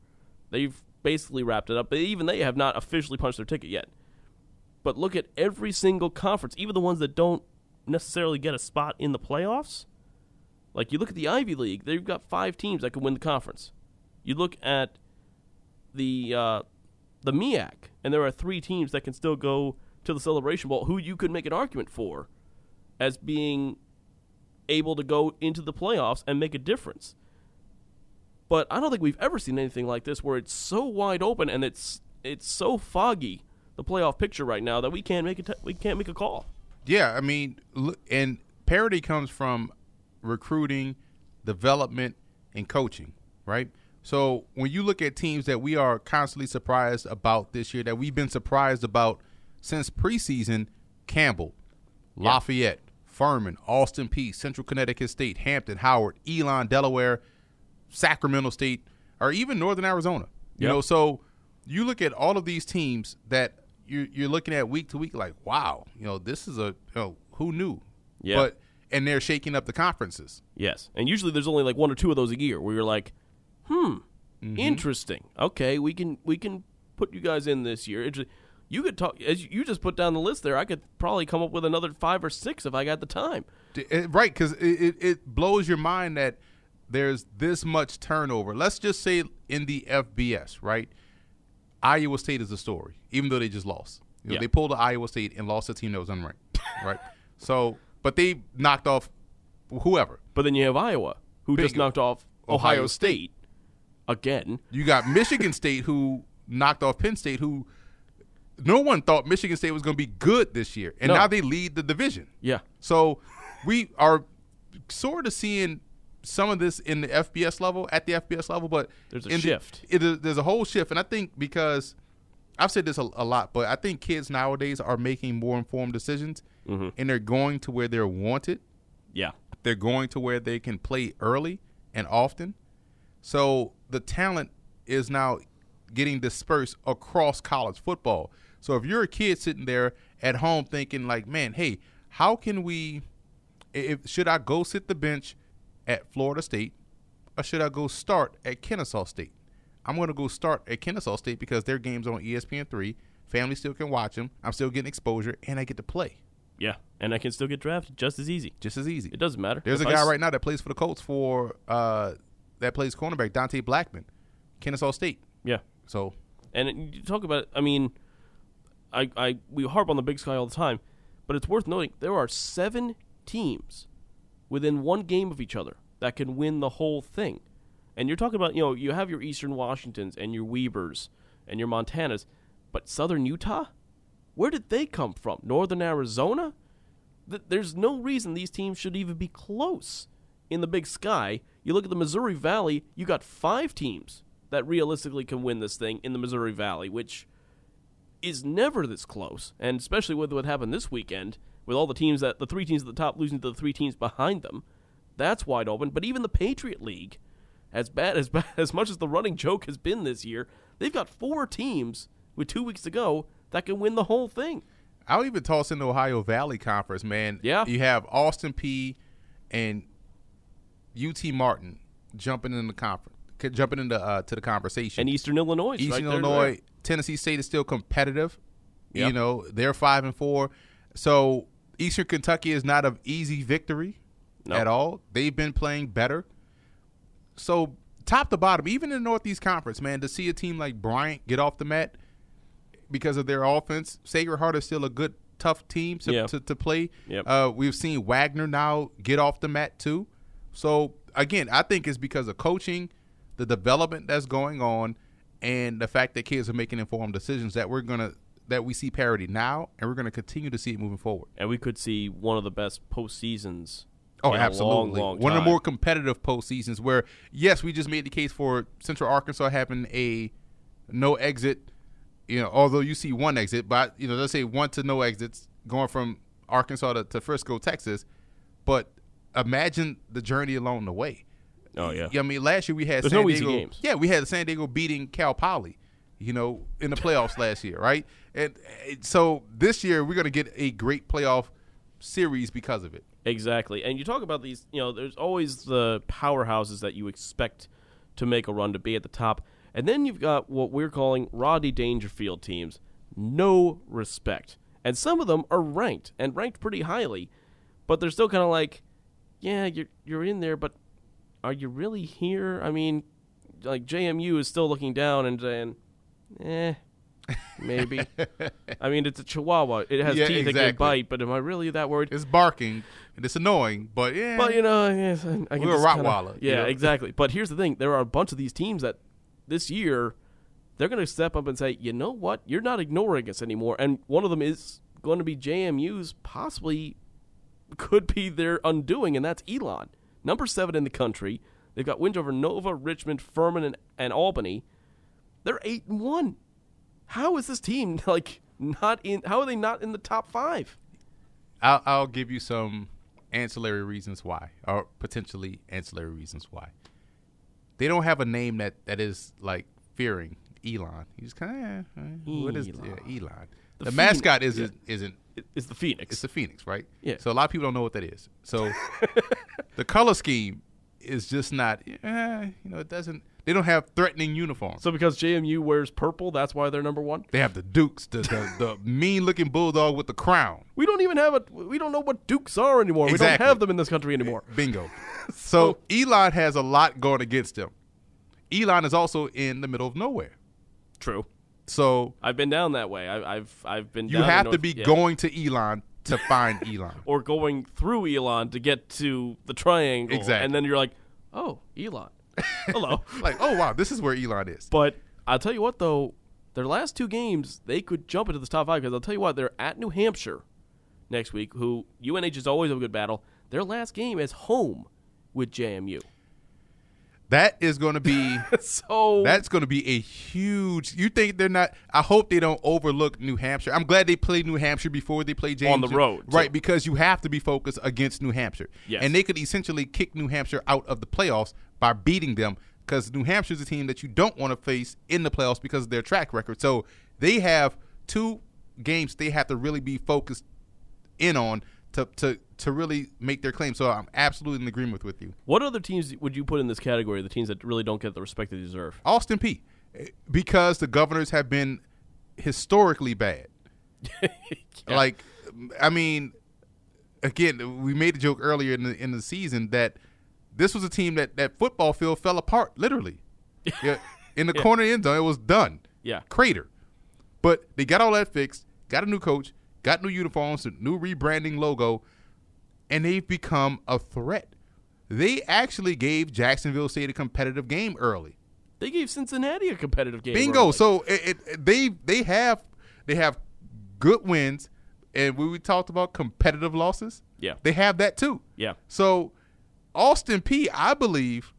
They've basically wrapped it up, but even they have not officially punched their ticket yet. But look at every single conference, even the ones that don't necessarily get a spot in the playoffs. Like you look at the Ivy League, they've got five teams that can win the conference. You look at the uh, the MEAC, and there are three teams that can still go to the Celebration Bowl, who you could make an argument for as being able to go into the playoffs and make a difference. But I don't think we've ever seen anything like this where it's so wide open and it's it's so foggy the playoff picture right now that we can't make a t- we can't make a call. Yeah, I mean, and parity comes from recruiting, development, and coaching, right? So when you look at teams that we are constantly surprised about this year, that we've been surprised about since preseason, Campbell, Lafayette, Furman, Austin Peay, Central Connecticut State, Hampton, Howard, Elon, Delaware, Sacramento State, or even Northern Arizona. You yep. know, so you look at all of these teams that you're, you're looking at week to week, like, wow, you know, this is a, you know, who knew? Yeah. But and they're shaking up the conferences. Yes, and usually there's only like one or two of those a year where you're like, hmm, mm-hmm. interesting. Okay, we can we can put you guys in this year. You could talk as you just put down the list there. I could probably come up with another five or six if I got the time. Right, because it, it blows your mind that there's this much turnover. Let's just say in the FBS, right? Iowa State is the story, even though they just lost. You know, yeah. They pulled the Iowa State and lost a team that was unranked, right? So, but they knocked off whoever. But then you have Iowa, who Big, just knocked off Ohio, Ohio State. State again. You got Michigan State, who knocked off Penn State, who no one thought Michigan State was going to be good this year, and no. now they lead the division. Yeah. So we are sort of seeing some of this in the FBS level at the FBS level, but there's a shift. The, it, there's a whole shift, and I think because I've said this a, a, lot, but I think kids nowadays are making more informed decisions, mm-hmm. and they're going to where they're wanted. Yeah, they're going to where they can play early and often. So the talent is now getting dispersed across college football. So if you're a kid sitting there at home thinking like, man, hey, how can we? If, should I go sit the bench? At Florida State, or should I go start at Kennesaw State? I'm going to go start at Kennesaw State because their games on ESPN3. Family still can watch them. I'm still getting exposure, and I get to play. Yeah, and I can still get drafted just as easy. Just as easy. It doesn't matter. There's if a guy right now that plays for the Colts for uh, that plays cornerback, Dante Blackman, Kennesaw State. Yeah. So, and you talk about, I mean, I, I we harp on the Big Sky all the time, but it's worth noting there are seven teams within one game of each other that can win the whole thing. And you're talking about, you know, you have your Eastern Washingtons and your Webers and your Montanas, but Southern Utah? Where did they come from? Northern Arizona? Th- there's no reason these teams should even be close in the big sky. You look at the Missouri Valley, you got five teams that realistically can win this thing in the Missouri Valley, which is never this close. And especially with what happened this weekend, with all the teams that the three teams at the top losing to the three teams behind them. That's wide open. But even the Patriot League, as bad as bad, as much as the running joke has been this year, they've got four teams with two weeks to go that can win the whole thing. I'll even toss in the Ohio Valley Conference, man. Yeah, you have Austin Peay and UT Martin jumping in the conference, jumping into uh, to the conversation. And Eastern Illinois, Eastern right Illinois, there. Tennessee State is still competitive. Yep. You know, they're five and four. So Eastern Kentucky is not an easy victory at all. They've been playing better. So top to bottom, even in the Northeast Conference, man, to see a team like Bryant get off the mat because of their offense, Sacred Heart is still a good, tough team to, yeah. to, to, play. Yep. Uh, we've seen Wagner now get off the mat too. So again, I think it's because of coaching, the development that's going on, and the fact that kids are making informed decisions that we're gonna that we see parity now, and we're going to continue to see it moving forward. And we could see one of the best postseasons Oh, in a absolutely. long, long One of the more competitive postseasons where, yes, we just made the case for Central Arkansas having a no exit. You know, although you see one exit, but you know, let's say one to no exits going from Arkansas to, to Frisco, Texas. But imagine the journey along the way. Oh yeah. I mean, last year we had There's San no Diego. games. Yeah, we had San Diego beating Cal Poly, you know, in the playoffs last year, right? And uh, so this year we're going to get a great playoff series because of it. Exactly. And you talk about these, you know, there's always the powerhouses that you expect to make a run to be at the top. And then you've got what we're calling Rodney Dangerfield teams. No respect. And some of them are ranked and ranked pretty highly, but they're still kind of like, yeah, you're you're in there, but are you really here? I mean, like JMU is still looking down and saying, eh, maybe. I mean, it's a Chihuahua. It has Yeah, teeth that exactly. can bite, but am I really that worried? It's barking and it's annoying, but yeah. But you know, I guess I, I can We're a just kinda- Rottweiler, you yeah, know? exactly. But here's the thing: there are a bunch of these teams that this year they're going to step up and say, you know what, you're not ignoring us anymore. And one of them is going to be JMU's, possibly could be their undoing, and that's Elon, number seven in the country. They've got wins over Nova, Richmond, Furman, and, and Albany. They're eight and one. How is this team like not in? How are they not in the top five? I'll, I'll give you some ancillary reasons why, or potentially ancillary reasons why. They don't have a name that, that is like fearing Elon. He's kind of eh, what is Elon. yeah, Elon? The The, mascot isn't isn't It- It's the Phoenix. it's the Phoenix, right? Yeah. So a lot of people don't know what that is. So the color scheme is just not. Eh, you know, it doesn't. They don't have threatening uniforms. So because JMU wears purple, that's why they're number one. They have the Dukes, the the, the mean looking bulldog with the crown. We don't even have a. We don't know what Dukes are anymore. We don't have them in this country anymore. Eh, bingo. so Elon has a lot going against him. Elon is also in the middle of nowhere. True. So I've been down that way. I, I've I've been. you have to be yeah. going to Elon to find Elon. or going through Elon to get to the triangle. Exactly. And then you're like, oh, Elon. Hello. like, oh wow, this is where Elon is. but I'll tell you what though, their last two games they could jump into the top five because I'll tell you what they're at New Hampshire next week. Who UNH is always a good battle. Their last game is home with JMU. That is going to be So that's going to be a huge. You think they're not? I hope they don't overlook New Hampshire. I'm glad they played New Hampshire before they play James On the road, right? Because you have to be focused against New Hampshire. Yes. and they could essentially kick New Hampshire out of the playoffs by beating them. Because New Hampshire's a team that you don't want to face in the playoffs because of their track record. So they have two games they have to really be focused in on to to to really make their claim. So I'm absolutely in agreement with you. What other teams would you put in this category? The teams that really don't get the respect they deserve. Austin Peay. Eh, because the governors have been historically bad. Like, I mean, again, we made a joke earlier in the in the season that this was a team that that football field fell apart literally. Yeah, in the corner end zone, it was done. Yeah. crater. But they got all that fixed. Got a new coach. Got new uniforms. A new rebranding logo, and they've become a threat. They actually gave Jacksonville State a competitive game early. They gave Cincinnati a competitive game. Bingo. early. So it, it, they they have they have good wins, and we, we talked about competitive losses, Yeah. they have that too. Yeah. So Austin Peay, I believe,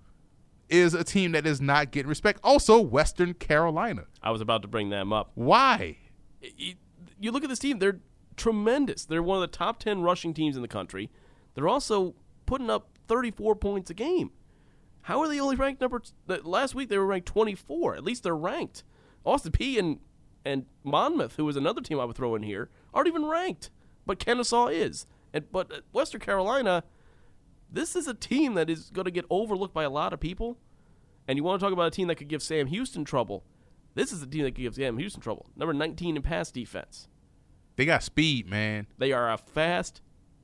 is a team that is not getting respect. Also, Western Carolina. I was about to bring them up. Why? you, look at this team; they're tremendous. They're one of the top ten rushing teams in the country. They're also putting up 34 points a game. How are they only ranked number? the- Last week they were ranked 24. At least they're ranked. Austin Peay and and Monmouth, who is another team I would throw in here, aren't even ranked. But Kennesaw is. And but uh, Western Carolina, this is a team that is going to get overlooked by a lot of people. And you want to talk about a team that could give Sam Houston trouble? This is a team that could give Sam Houston trouble. Number 19 in pass defense. They got speed, man. They are a fast.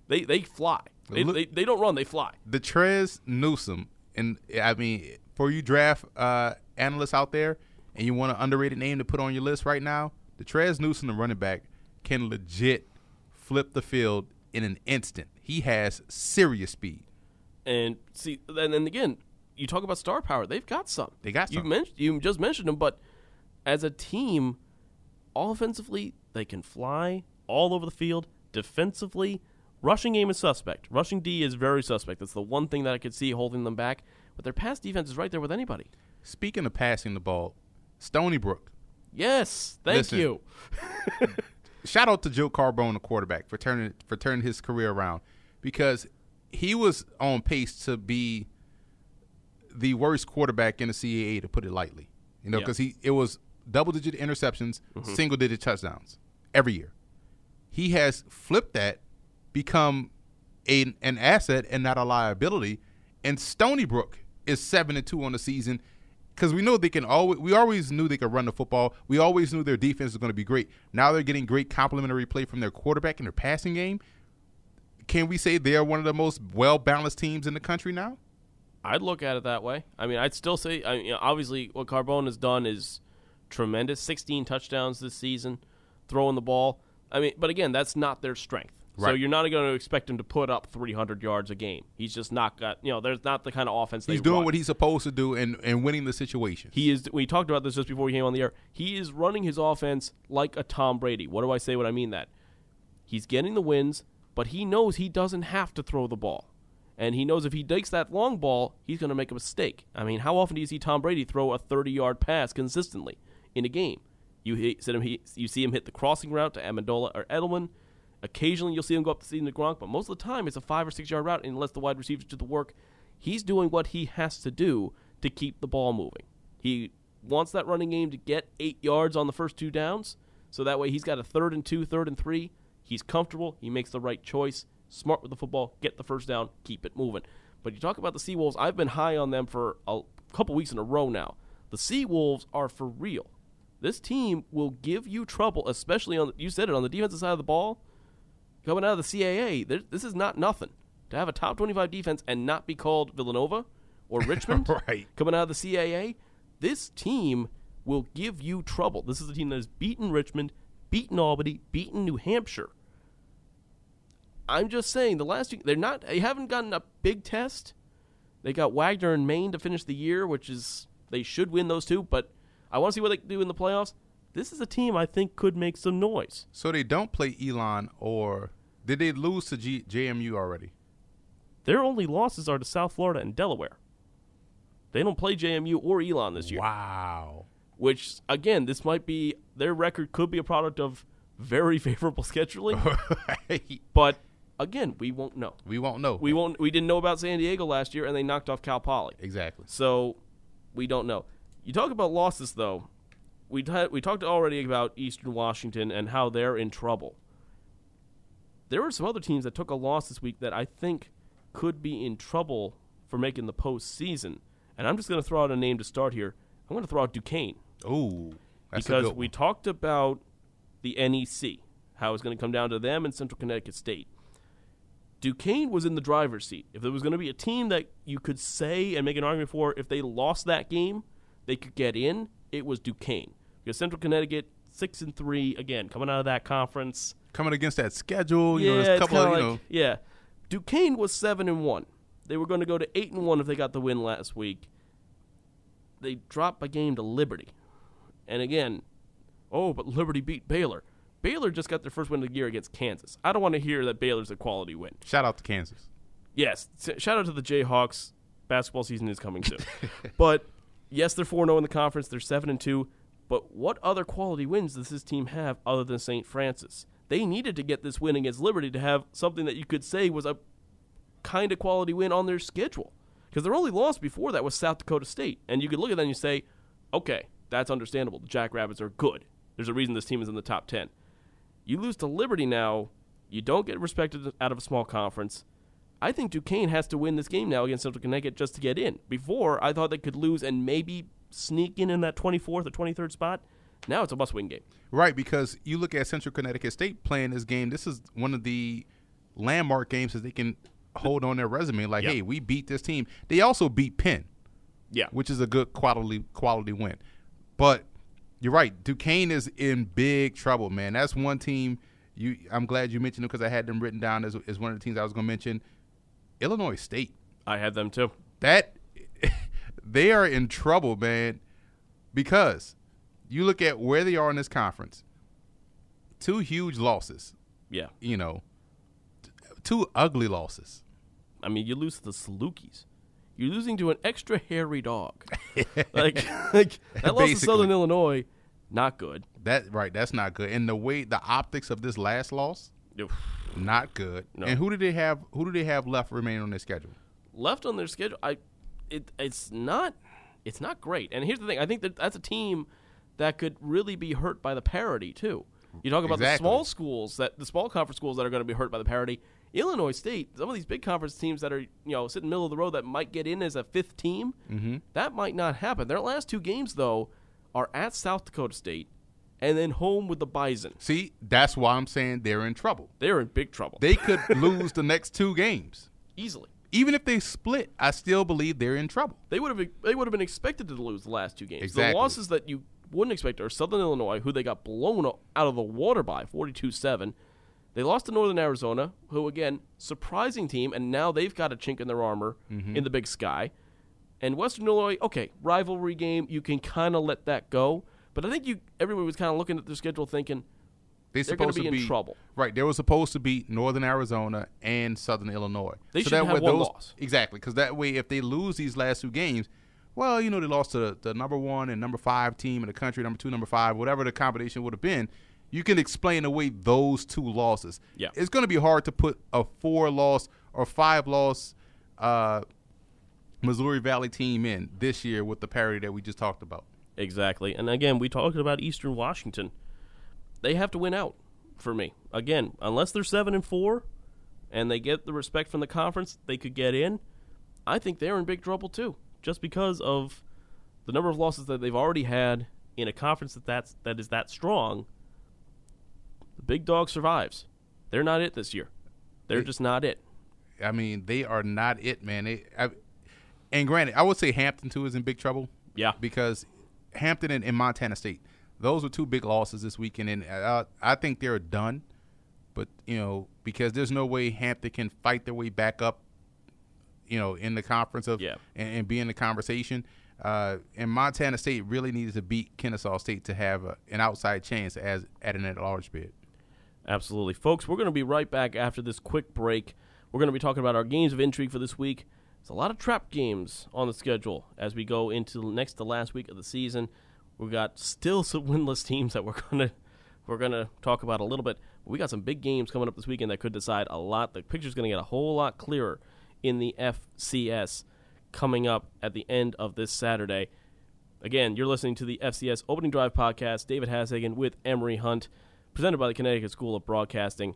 They they fly. They, Look- they, they don't run. They fly. Detrez Newsome, and I mean, for you draft uh, analysts out there, and you want an underrated name to put on your list right now, Detrez Newsome, the running back, can legit flip the field in an instant. He has serious speed. And see, and then again, you talk about star power. They've got some. They got some. You mentioned you just mentioned them, but as a team, offensively they can fly all over the field. Defensively, Rushing game is suspect. Rushing D is very suspect. That's the one thing that I could see holding them back. But their pass defense is right there with anybody. Speaking of passing the ball, Stony Brook. Yes, thank Listen. you. Shout out to Joe Carbone, the quarterback, for turning for turning his career around because he was on pace to be the worst quarterback in the CAA, to put it lightly. You know, Yeah. because he it was double digit interceptions, mm-hmm. single digit touchdowns every year. He has flipped that, become a, an asset and not a liability. And Stony Brook is seven and two on the season because we know they can always. We always knew they could run the football. We always knew their defense was going to be great. Now they're getting great complementary play from their quarterback in their passing game. Can we say they are one of the most well balanced teams in the country now? I'd look at it that way. I mean, I'd still say, I mean, you know, obviously, what Carbone has done is tremendous. 16 touchdowns this season, throwing the ball. I mean, but again, that's not their strength. So you're not going to expect him to put up 300 yards a game. He's just not got, you know, there's not the kind of offense He's doing run. what he's supposed to do and, and winning the situation. He is. We talked about this just before we came on the air. He is running his offense like a Tom Brady. What do I say when I mean that? He's getting the wins, but he knows he doesn't have to throw the ball, and he knows if he takes that long ball, he's going to make a mistake. I mean, how often do you see Tom Brady throw a 30-yard pass consistently in a game? You hit, see him. You see him hit the crossing route to Amendola or Edelman. Occasionally, you'll see him go up the seam to Gronk, but most of the time, it's a five or six-yard route, and lets the wide receivers do the work. He's doing what he has to do to keep the ball moving. He wants that running game to get eight yards on the first two downs, so that way he's got a third and two, third and three. He's comfortable. He makes the right choice. Smart with the football. Get the first down. Keep it moving. But you talk about the Seawolves. I've been high on them for a couple weeks in a row now. The Seawolves are for real. This team will give you trouble, especially on you said it on the defensive side of the ball. Coming out of the CAA, there- this is not nothing. To have a top 25 defense and not be called Villanova or Richmond, Right. coming out of the CAA, this team will give you trouble. This is a team that has beaten Richmond, beaten Albany, beaten New Hampshire. I'm just saying the last two they're not they haven't gotten a big test. They got Wagner and Maine to finish the year, which is they should win those two, but I want to see what they do in the playoffs. This is a team I think could make some noise. so they don't play Elon or did they lose to G- JMU already? Their only losses are to South Florida and Delaware. They don't play JMU or Elon this year. Wow. which again, this might be their record could be a product of very favorable scheduling, but again, we won't know. we won't know. We won't. We didn't know about San Diego last year, and they knocked off Cal Poly, exactly. so we don't know. You talk about losses, though. We t- we talked already about Eastern Washington and how they're in trouble. There were some other teams that took a loss this week that I think could be in trouble for making the postseason. And I'm just going to throw out a name to start here. I'm going to throw out Duquesne Oh, because we talked about the NEC, how it's going to come down to them and Central Connecticut State. Duquesne was in the driver's seat. If there was going to be a team that you could say and make an argument for, if they lost that game, they could get in. It was Duquesne because Central Connecticut six and three again coming out of that conference. coming against that schedule. You yeah, know, there's a couple kinda you like- know. yeah. Duquesne was seven and one. They were going to go to eight and one if they got the win last week. They dropped a game to Liberty, and again, oh, but Liberty beat Baylor. Baylor just got their first win of the year against Kansas. I don't want to hear that Baylor's a quality win. Shout out to Kansas. Yes, shout out to the Jayhawks. Basketball season is coming soon. but yes, they're 4 0 in the conference. They're 7 and 2. But what other quality wins does this team have other than St. Francis? They needed to get this win against Liberty to have something that you could say was a kind of quality win on their schedule. Because their only loss before that was South Dakota State. And you could look at that and you say, okay, that's understandable. The Jackrabbits are good. There's a reason this team is in the top 10. You lose to Liberty now, you don't get respected out of a small conference. I think Duquesne has to win this game now against Central Connecticut just to get in. Before, I thought they could lose and maybe sneak in in that 24th or 23rd spot. Now it's a must-win game. Right, because you look at Central Connecticut State playing this game. This is one of the landmark games that they can hold on their resume. Like, Yep. hey, we beat this team. They also beat Penn, Yeah. which is a good quality quality win. But you're right, Duquesne is in big trouble, man. That's one team. You, I'm glad you mentioned it because I had them written down as, as one of the teams I was going to mention. Illinois State. I had them too. That they are in trouble, man, because you look at where they are in this conference. Two huge losses, Yeah. you know, two ugly losses. I mean, you lose to the Salukis. You're losing to an extra hairy dog. like, like that loss to Southern Illinois, not good. That right, that's not good. And the way the optics of this last loss, Oof. not good. No. And who do they have? Who do they have left remaining on their schedule? Left on their schedule, I, it, it's not, it's not great. And here's the thing: I think that that's a team that could really be hurt by the parity too. You talk about the small schools that the small conference schools that are going to be hurt by the parity. Illinois State, some of these big conference teams that are you know sitting in the middle of the road that might get in as a fifth team, Mm-hmm. that might not happen. Their last two games though are at South Dakota State, and then home with the Bison. See, that's why I'm saying they're in trouble. They're in big trouble. They could lose the next two games. easily. Even if they split, I still believe they're in trouble. They would have they would have been expected to lose the last two games. Exactly. The losses that you wouldn't expect are Southern Illinois, who they got blown out of the water by 42-7. They lost to Northern Arizona, who again, surprising team, and now they've got a chink in their armor Mm-hmm. in the Big Sky. And Western Illinois, okay, rivalry game, you can kind of let that go. But I think you everybody was kind of looking at their schedule thinking They They're gonna supposed to be in trouble. Right, they were supposed to beat Northern Arizona and Southern Illinois. They so should that have way one those, loss. Exactly, because that way, if they lose these last two games, well, you know, they lost to the, the number one and number five team in the country, number two, number five, whatever the combination would have been. You can explain away those two losses. Yeah. it's going to be hard to put a four loss or five loss uh, Missouri Valley team in this year with the parity that we just talked about. Exactly. And again, we talked about Eastern Washington. They have to win out for me. Again, unless they're 7 and 4 and they get the respect from the conference, they could get in. I think they're in big trouble too, just because of the number of losses that they've already had in a conference that that's that is that strong. The big dog survives. They're not it this year. They're They- just not it. I mean, they are not it, man. They, I, and granted, I would say Hampton too is in big trouble. Yeah. because Hampton and, and Montana State, those were two big losses this weekend, and uh, I think they're done. But you know, because there's no way Hampton can fight their way back up, you know, in the conference of Yeah. and, and be in the conversation. Uh, and Montana State really needs to beat Kennesaw State to have a, an outside chance as at an at-large bid. Absolutely. Folks, we're going to be right back after this quick break. We're going to be talking about our games of intrigue for this week. It's a lot of trap games on the schedule as we go into next to last week of the season. We've got still some winless teams that we're going to we're going to talk about a little bit. We got some big games coming up this weekend that could decide a lot. The picture's going to get a whole lot clearer in the FCS coming up at the end of this Saturday. Again, you're listening to the FCS Opening Drive podcast. David Hasagen with Emery Hunt, presented by the Connecticut School of Broadcasting.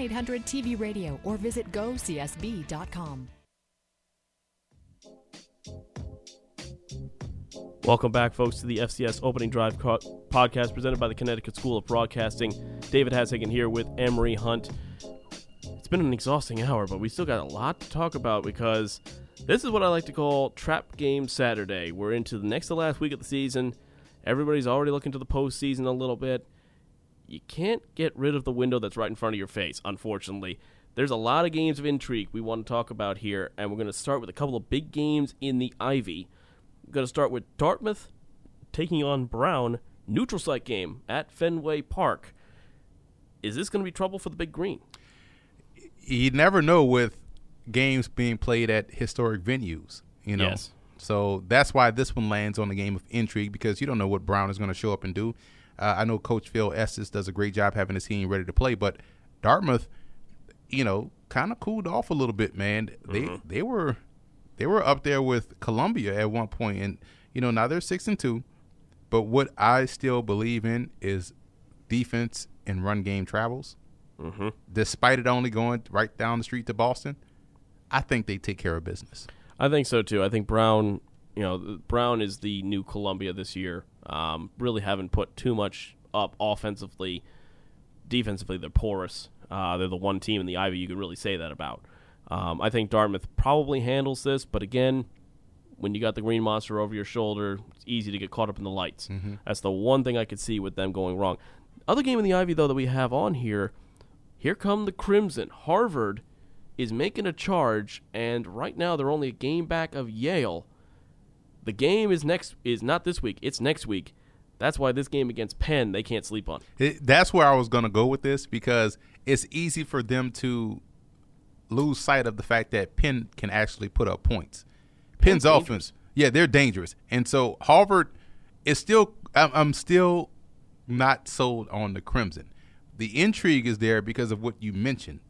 800 TV Radio or visit gocsb.com. Welcome back, folks, to the FCS Opening Drive podcast presented by the Connecticut School of Broadcasting. David Hasagen here with Emery Hunt. It's been an exhausting hour, but we still got a lot to talk about because this is what I like to call Trap Game Saturday. We're into the next to last week of the season. Everybody's already looking to the postseason a little bit. You can't get rid of the window that's right in front of your face, unfortunately. There's a lot of games of intrigue we want to talk about here, and we're going to start with a couple of big games in the Ivy. We're going to start with Dartmouth taking on Brown, neutral site game at Fenway Park. Is this going to be trouble for the Big Green? you never know with games being played at historic venues, you know. Yes. So that's why this one lands on the game of intrigue because you don't know what Brown is going to show up and do. Uh, I know Coach Phil Estes does a great job having his team ready to play, but Dartmouth, you know, kind of cooled off a little bit, man. They they were they were up there with Columbia at one point, and you know now they're six and two. But what I still believe in is defense and run game travels. Mm-hmm. Despite it only going right down the street to Boston, I think they take care of business. I think so too. I think Brown, you know, Brown is the new Columbia this year. Um, really haven't put too much up offensively. Defensively, they're porous. Uh, they're the one team in the Ivy you could really say that about. Um, I think Dartmouth probably handles this, but again, when you got the green monster over your shoulder, it's easy to get caught up in the lights. That's the one thing I could see with them going wrong. Other game in the Ivy though that we have on here, here come the Crimson. Harvard is making a charge, and right now they're only a game back of Yale. The game is next is not this week; it's next week. That's why this game against Penn they can't sleep on. It, that's where I was going to go with this because it's easy for them to lose sight of the fact that Penn can actually put up points. Penn's dangerous. offense, yeah, they're dangerous, and so Harvard is still. I'm, I'm still not sold on the Crimson. The intrigue is there because of what you mentioned.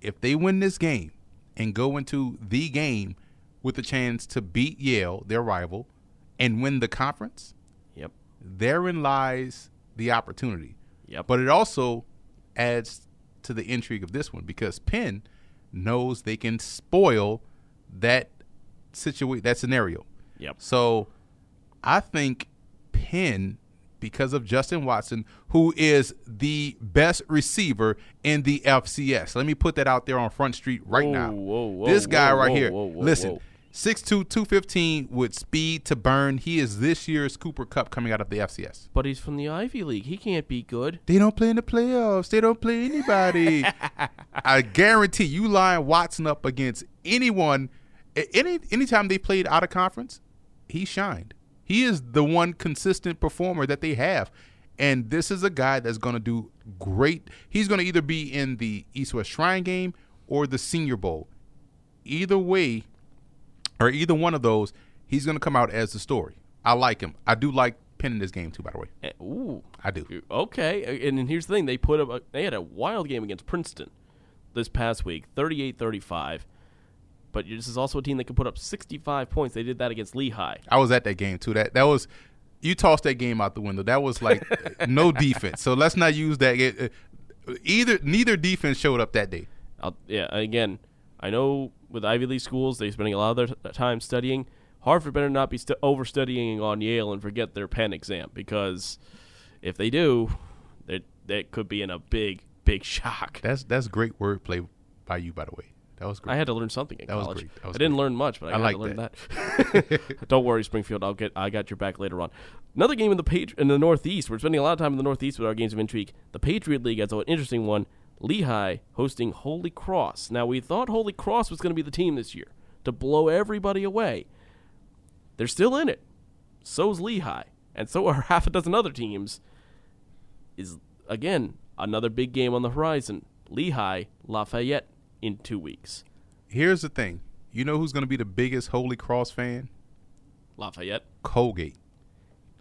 If they win this game and go into the game with a chance to beat Yale, their rival, and win the conference, Yep. therein lies the opportunity. Yep. But it also adds to the intrigue of this one because Penn knows they can spoil that situation, that scenario. Yep. So I think Penn, because of Justin Watson, who is the best receiver in the FCS. Let me put that out there on Front Street right Whoa, now. whoa, whoa, this guy right here. listen. 6'2", 215 with speed to burn. He is this year's Cooper Kupp coming out of the FCS. But he's from the Ivy League. He can't be good. They don't play in the playoffs. They don't play anybody. I guarantee you line Watson up against anyone. Any anytime they played out of conference, he shined. He is the one consistent performer that they have. And this is a guy that's going to do great. He's going to either be in the East West Shrine game or the Senior Bowl. Either way, or either one of those, he's going to come out as the story. I like him. I do like Penn in this game too, by the way. Eh, Ooh. I do. Okay. And then here's the thing: they put up. A, they had a wild game against Princeton this past week, 38-35. But this is also a team that can put up 65 points. They did that against Lehigh. I was at that game too. That that was you tossed that game out the window. That was like no defense. So let's not use that. Either neither defense showed up that day. I'll, yeah, again, I know with Ivy League schools, they're spending a lot of their time studying. Harvard better not be st- over studying on Yale and forget their Penn exam because if they do, that that could be in a big, big shock. That's that's great wordplay by you, by the way. That was great. I had to learn something in That was college. great. That was I didn't great. learn much, but I, I like to learn that. Don't worry, Springfield. I'll get. I got your back later on. Another game in the page in the Northeast. We're spending a lot of time in the Northeast with our games of intrigue. The Patriot League has an interesting one. Lehigh hosting Holy Cross. Now we thought Holy Cross was going to be the team this year to blow everybody away. They're still in it. So's Lehigh, and so are half a dozen other teams. Is again another big game on the horizon. Lehigh, Lafayette in two weeks. Here's the thing. You know who's going to be the biggest Holy Cross fan? Lafayette. Colgate.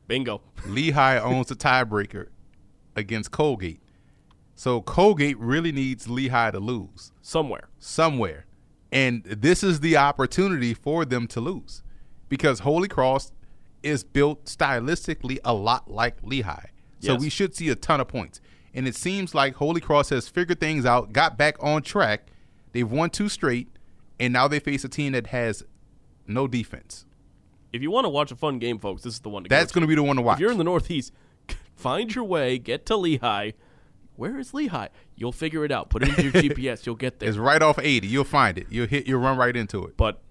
Bingo. Lehigh owns the tiebreaker against Colgate. So Colgate really needs Lehigh to lose. Somewhere. somewhere. And this is the opportunity for them to lose because Holy Cross is built stylistically a lot like Lehigh. So Yes. we should see a ton of points. And it seems like Holy Cross has figured things out, got back on track. They've won two straight, and now they face a team that has no defense. If you want to watch a fun game, folks, this is the one to That's go going to be the one to watch. If you're in the Northeast, find your way, get to Lehigh. Where is Lehigh? You'll figure it out. Put it into your GPS. You'll get there. it's right off 80. You'll find it. You'll hit. You'll run right into it. but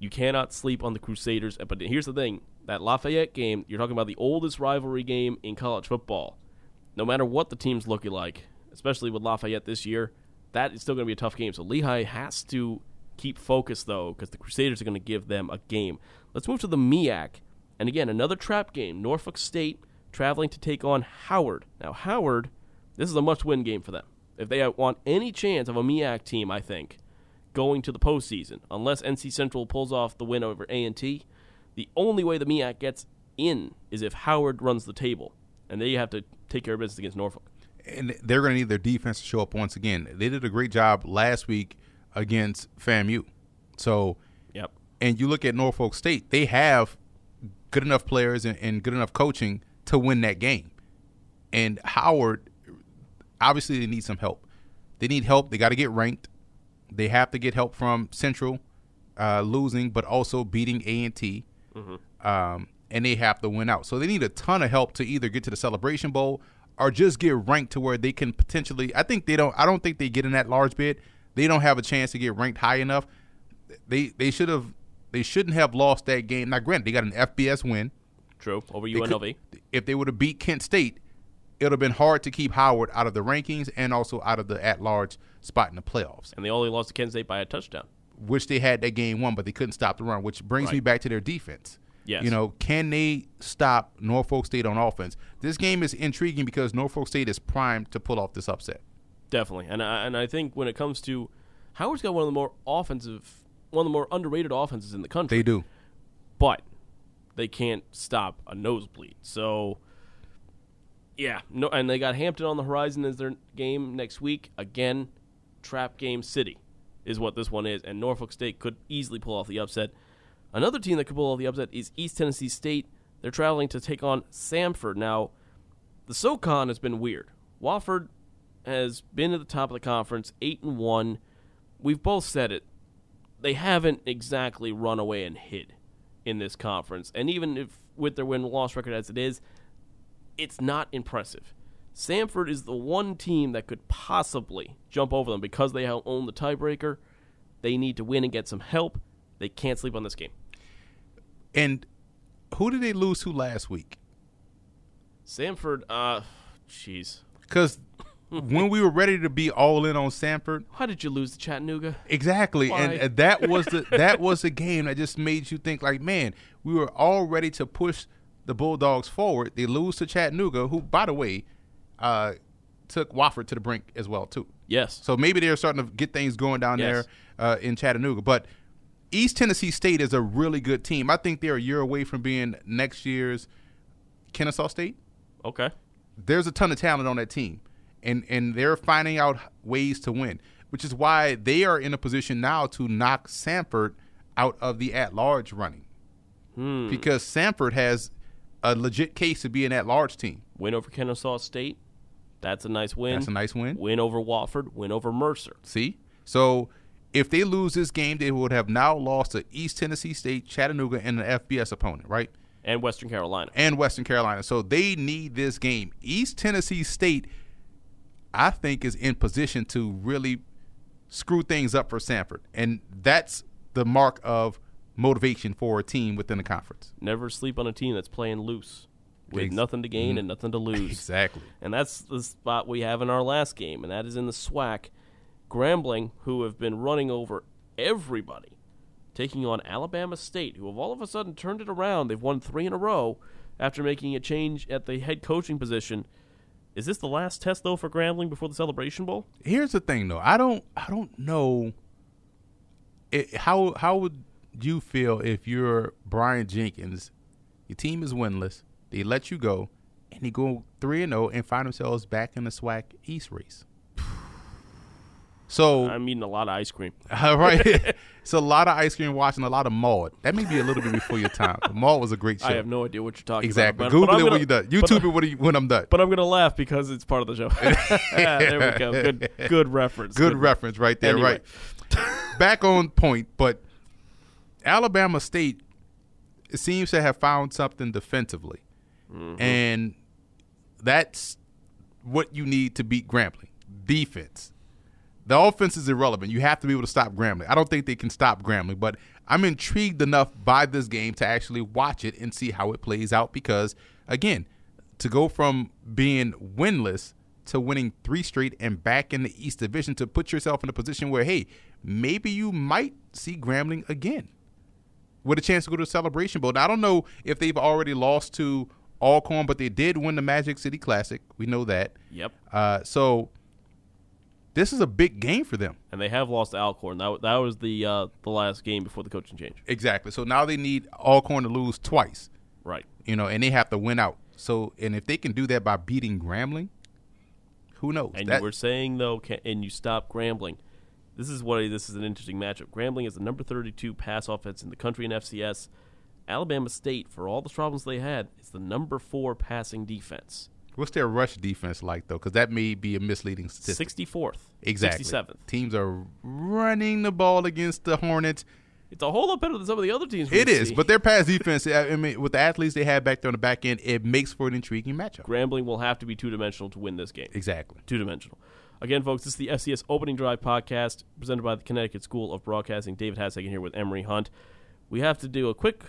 you cannot sleep on the Crusaders. But here's the thing: that Lafayette game, you're talking about the oldest rivalry game in college football. No matter what the team's looking like, especially with Lafayette this year, that is still going to be a tough game. So Lehigh has to keep focused though, because the Crusaders are going to give them a game. Let's move to the MEAC, and again another trap game. Norfolk State traveling to take on Howard. Now Howard, this is a must-win game for them. If they want any chance of a MEAC team, I think going to the postseason, unless NC Central pulls off the win over A and T. The only way the MEAC gets in is if Howard runs the table, and they have to take care of business against Norfolk. and they're going to need their defense to show up once again. They did a great job last week against FAMU. So, Yep. and you look at Norfolk State, they have good enough players and, and good enough coaching to win that game. And Howard, obviously, they need some help. They need help. They got to get ranked. They have to get help from Central uh, losing, but also beating A and T, um, and they have to win out. So they need a ton of help to either get to the Celebration Bowl or just get ranked to where they can potentially. I think they don't. I don't think they get in that large bid. They don't have a chance to get ranked high enough. They they should have. They shouldn't have lost that game. Now, granted, they got an FBS win. True. Over They could- UNLV. if they would have beat Kent State, it would have been hard to keep Howard out of the rankings and also out of the at-large spot in the playoffs. and they only lost to Kent State by a touchdown. Which they had that game won, but they couldn't stop the run. Which brings me back to their defense. Yes. You know, can they stop Norfolk State on offense? This game is intriguing because Norfolk State is primed to pull off this upset. Definitely, and I, and I think when it comes to Howard's got one of the more offensive, one of the more underrated offenses in the country. They do. but they can't stop a nosebleed. So, yeah, no, and they got Hampton on the horizon as their game next week. Again, trap game city is what this one is, and Norfolk State could easily pull off the upset. Another team that could pull off the upset is East Tennessee State. They're traveling to take on Samford. Now, the SoCon has been weird. Wofford has been at the top of the conference, eight and one. We've both said it. They haven't exactly run away and hid in this conference, and even if with their win-loss record as it is, it's not impressive. Samford is the one team that could possibly jump over them because they own the tiebreaker. They need to win and get some help. They can't sleep on this game. And who did they lose to last week? Samford, uh, jeez. Because when we were ready to be all in on Samford, How did you lose to Chattanooga? Exactly, Why? and uh, that was the that was the game that just made you think like, man, we were all ready to push the Bulldogs forward. They lose to Chattanooga, who, by the way, uh, took Wofford to the brink as well too. Yes. So maybe they're starting to get things going down Yes. there uh, in Chattanooga. But East Tennessee State is a really good team. I think they're a year away from being next year's Kennesaw State Okay. there's a ton of talent on that team, and and they're finding out ways to win, which is why they are in a position now to knock Samford out of the at-large running, Hmm. because Samford has a legit case to be an at-large team. Win over Kennesaw State. That's a nice win. That's a nice win. Win over Wofford. Win over Mercer. See, so if they lose this game, they would have now lost to East Tennessee State, Chattanooga, and an FBS opponent, right? And Western Carolina. and Western Carolina. So they need this game. East Tennessee State, I think, is in position to really screw things up for Samford. And that's the mark of motivation for a team within the conference. Never sleep on a team that's playing loose with Ex- nothing to gain and mm-hmm. nothing to lose. Exactly. And that's the spot we have in our last game, and that is in the SWAC. Grambling, who have been running over everybody, taking on Alabama State, who have all of a sudden turned it around. They've won three in a row after making a change at the head coaching position. Is this the last test though for Grambling before the Celebration Bowl? Here's the thing, though. I don't. I don't know. It, how how would you feel if you're Brian Jenkins? Your team is winless. They let you go, and they go three and zero and find themselves back in the SWAC East race. So I'm eating a lot of ice cream. All right. it's a lot of ice cream watching, a lot of Maude. That may be a little bit before your time. Maude was a great show. I have no idea what you're talking exactly. about. Google I'm it gonna- when you're done. but- YouTube it when, I'm done. But I'm gonna laugh because it's part of the show. there we go. Good, good reference. Good reference right there. Anyway. Right. Back on point, but Alabama State seems to have found something defensively, Mm-hmm. and that's what you need to beat Grambling. Defense. The offense is irrelevant. You have to be able to stop Grambling. I don't think they can stop Grambling, but I'm intrigued enough by this game to actually watch it and see how it plays out because, again, to go from being winless to winning three straight and back in the East Division to put yourself in a position where, hey, maybe you might see Grambling again with a chance to go to the Celebration Bowl. Now, I don't know if they've already lost to Alcorn, but they did win the Magic City Classic. We know that. Yep. Uh, so this is a big game for them. And they have lost to Alcorn. That that was the uh, the last game before the coaching change. Exactly. So now they need Alcorn to lose twice, Right. you know, and they have to win out. So, and if they can do that by beating Grambling, who knows? And That- you were saying though, can, and you stop Grambling. This is what this is an interesting matchup. Grambling is the number 32 pass offense in the country in FCS. Alabama State, for all the problems they had, is the number four passing defense. What's their rush defense like though? Because that may be a misleading statistic. 64th. Exactly. 67th. Teams are running the ball against the Hornets. It's a whole lot better than some of the other teams. It is, see. but their pass defense. I mean, with the athletes they have back there on the back end, it makes for an intriguing matchup. Grambling will have to be two dimensional to win this game. Exactly. Two dimensional. Again, folks, this is the FCS Opening Drive podcast presented by the Connecticut School of Broadcasting. David Hassagen here with Emery Hunt. We have to do a quick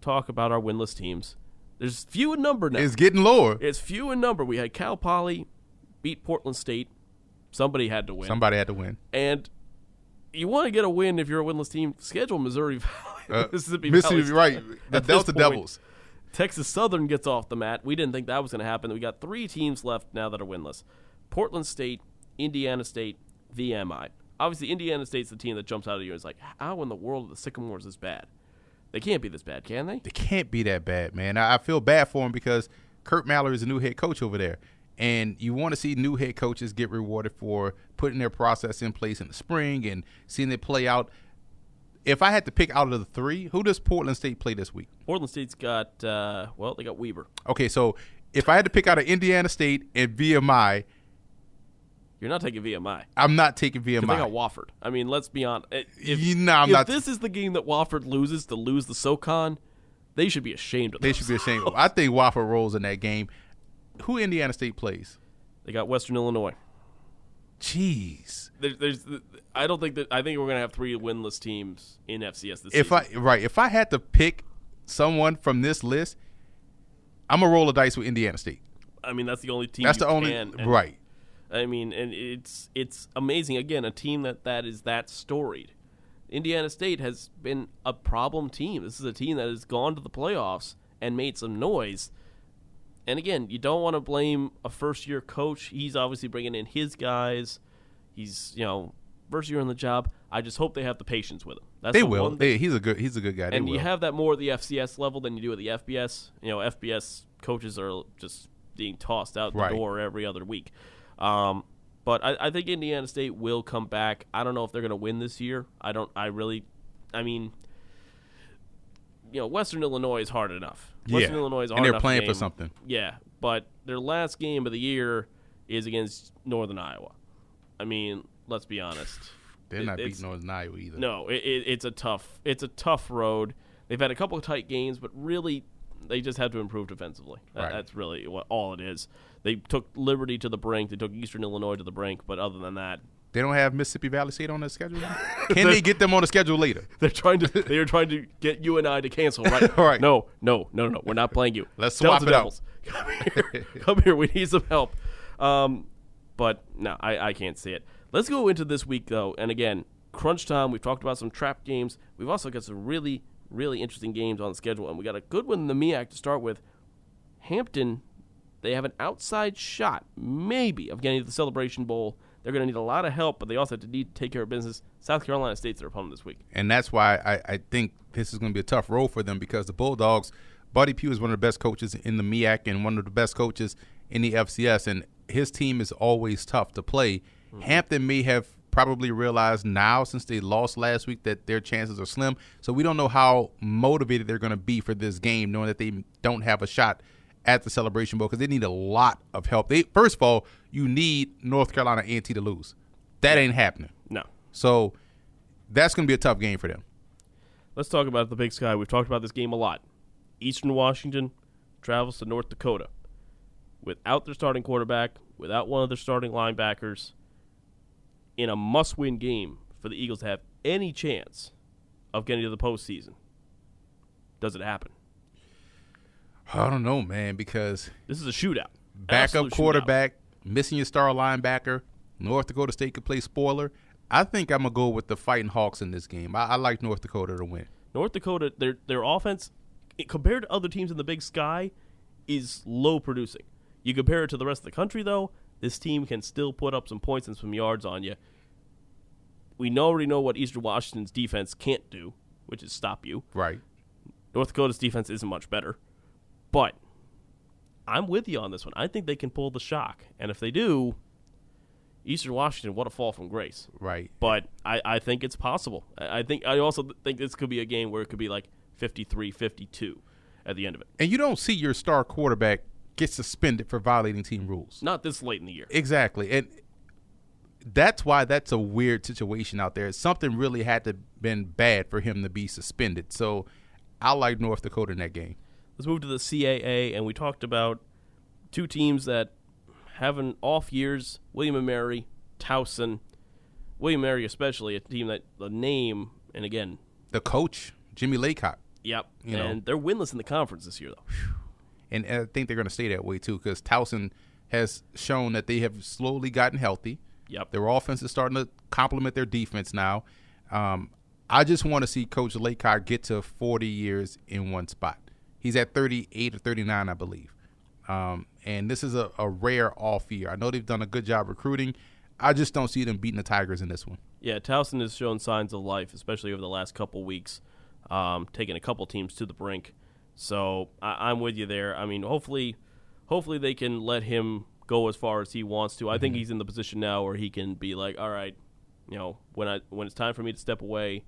talk about our winless teams. There's few in number now. It's getting lower. It's few in number. We had Cal Poly beat Portland State. Somebody had to win. Somebody had to win. and you want to get a win if you're a winless team. Schedule Missouri Valley, Uh, Mississippi, Mississippi, Valley right? The Delta Devils. Texas Southern gets off the mat. We didn't think that was going to happen. We got three teams left now that are winless: Portland State, Indiana State, VMI. Obviously, Indiana State's the team that jumps out at you and is like, "How in the world are the Sycamores this bad? They can't be this bad, can they?" They can't be that bad, man. I, I feel bad for them because Curt Mallory is a new head coach over there, and you want to see new head coaches get rewarded for putting their process in place in the spring and seeing it play out. If I had to pick out of the three, who does Portland State play this week? Portland State's got uh, well, they got Weber. Okay, so if I had to pick out of Indiana State and VMI, You're not taking VMI. I'm not taking VMI. They got Wofford. I mean, let's be honest. Eh, if, You know, I'm if not- this is the game that Wofford loses to lose the SoCon, they should be ashamed of They should be ashamed. of. I think Wofford rolls in that game. Who Indiana State plays? They got Western Illinois. Jeez. There, there's, I don't think that. I think we're gonna have three winless teams in FCS this if season. I right, if I had to pick someone from this list, I'm gonna roll a dice with Indiana State. I mean, that's the only team. That's the only right. I mean, and it's it's amazing. Again, a team that that is that storied. Indiana State has been a problem team. This is a team that has gone to the playoffs and made some noise. And again, you don't want to blame a first year coach. He's obviously bringing in his guys. He's you know first year on the job. I just hope they have the patience with him. That's They the will. They, he's a good. He's a good guy. They and will. you have that more at the FCS level than you do at the FBS. You know, FBS coaches are just being tossed out the Right. door every other week. Um, but I, I think Indiana State will come back. I don't know if they're going to win this year. I don't. I really. I mean, you know, Western Illinois is hard enough. Western Yeah. Illinois is a And hard they're playing for game. something. Yeah, but their last game of the year is against Northern Iowa. I mean, let's be honest. They're It- not beating Northern Iowa either. no, it, it, it's a tough it's a tough road. They've had a couple of tight games, but really they just have to improve defensively. That- Right. That's really what all it is. They took Liberty to the brink. They took Eastern Illinois to the brink, but other than that, They don't have Mississippi Valley State on the schedule. Can they get them on the schedule later? they're trying to they are trying to get you and I to cancel. Right? Right. No, no, no, no. We're not playing you. Let's swap Delta it out. Come here. Come here. We need some help. Um, but no, I, I can't see it. Let's go into this week though, and again, crunch time. We've talked about some trap games. We've also got some really, really interesting games on the schedule, and we got a good one in the MEAC to start with. Hampton, they have an outside shot, maybe, of getting to the Celebration Bowl. They're going to need a lot of help, but they also have to need to take care of business. South Carolina State's their opponent this week. and that's why I, I think this is going to be a tough role for them because the Bulldogs, Buddy Pough is one of the best coaches in the MEAC and one of the best coaches in the FCS, and his team is always tough to play. Mm-hmm. Hampton may have probably realized now since they lost last week that their chances are slim. So we don't know how motivated they're going to be for this game, knowing that they don't have a shot at the Celebration Bowl because they need a lot of help. They first of all, you need North Carolina A&T to lose. That ain't happening. No. So that's going to be a tough game for them. Let's talk about the Big Sky. We've talked about this game a lot. Eastern Washington travels to North Dakota without their starting quarterback, without one of their starting linebackers, in a must win game for the Eagles to have any chance of getting to the postseason. Does it happen? I don't know, man, because This is a shootout. backup Absolute shootout. quarterback, missing your star linebacker, North Dakota State could play spoiler. I think I'm gonna go with the Fighting Hawks in this game. I, I like North Dakota to win. North Dakota, their their offense compared to other teams in the Big Sky is low producing. You compare it to the rest of the country, though, this team can still put up some points and some yards on you. We already know what Eastern Washington's defense can't do, which is stop you. Right. North Dakota's defense isn't much better, but I'm with you on this one. I think they can pull the shock, and if they do, Eastern Washington, what a fall from grace. Right. But I, I think it's possible. I I think I also think this could be a game where it could be like 53-52 at the end of it. And you don't see your star quarterback get suspended for violating team rules. Not this late in the year. Exactly. And that's why that's a weird situation out there. Something really had to been bad for him to be suspended. So I like North Dakota in that game. Let's move to the CAA, and we talked about two teams that have an off years: William and Mary, Towson. William and Mary, especially a team that the name, and again, The coach, Jimmy Laycock. yep, You know. and they're winless in the conference this year, though. And I think they're going to stay that way too because Towson has shown that they have slowly gotten healthy. Yep. Their offense is starting to complement their defense now. Um, I just want to see Coach Laycock get to 40 years in one spot. He's at 38 or 39, I believe. Um, and this is a, a rare off year. I know they've done a good job recruiting. I just don't see them beating the Tigers in this one. Yeah, Towson has shown signs of life, especially over the last couple weeks, um, taking a couple teams to the brink. So I, I'm with you there. I mean, hopefully, hopefully they can let him go as far as he wants to. I think Mm-hmm. he's in the position now where he can be like, all right, you know, when I when it's time for me to step away,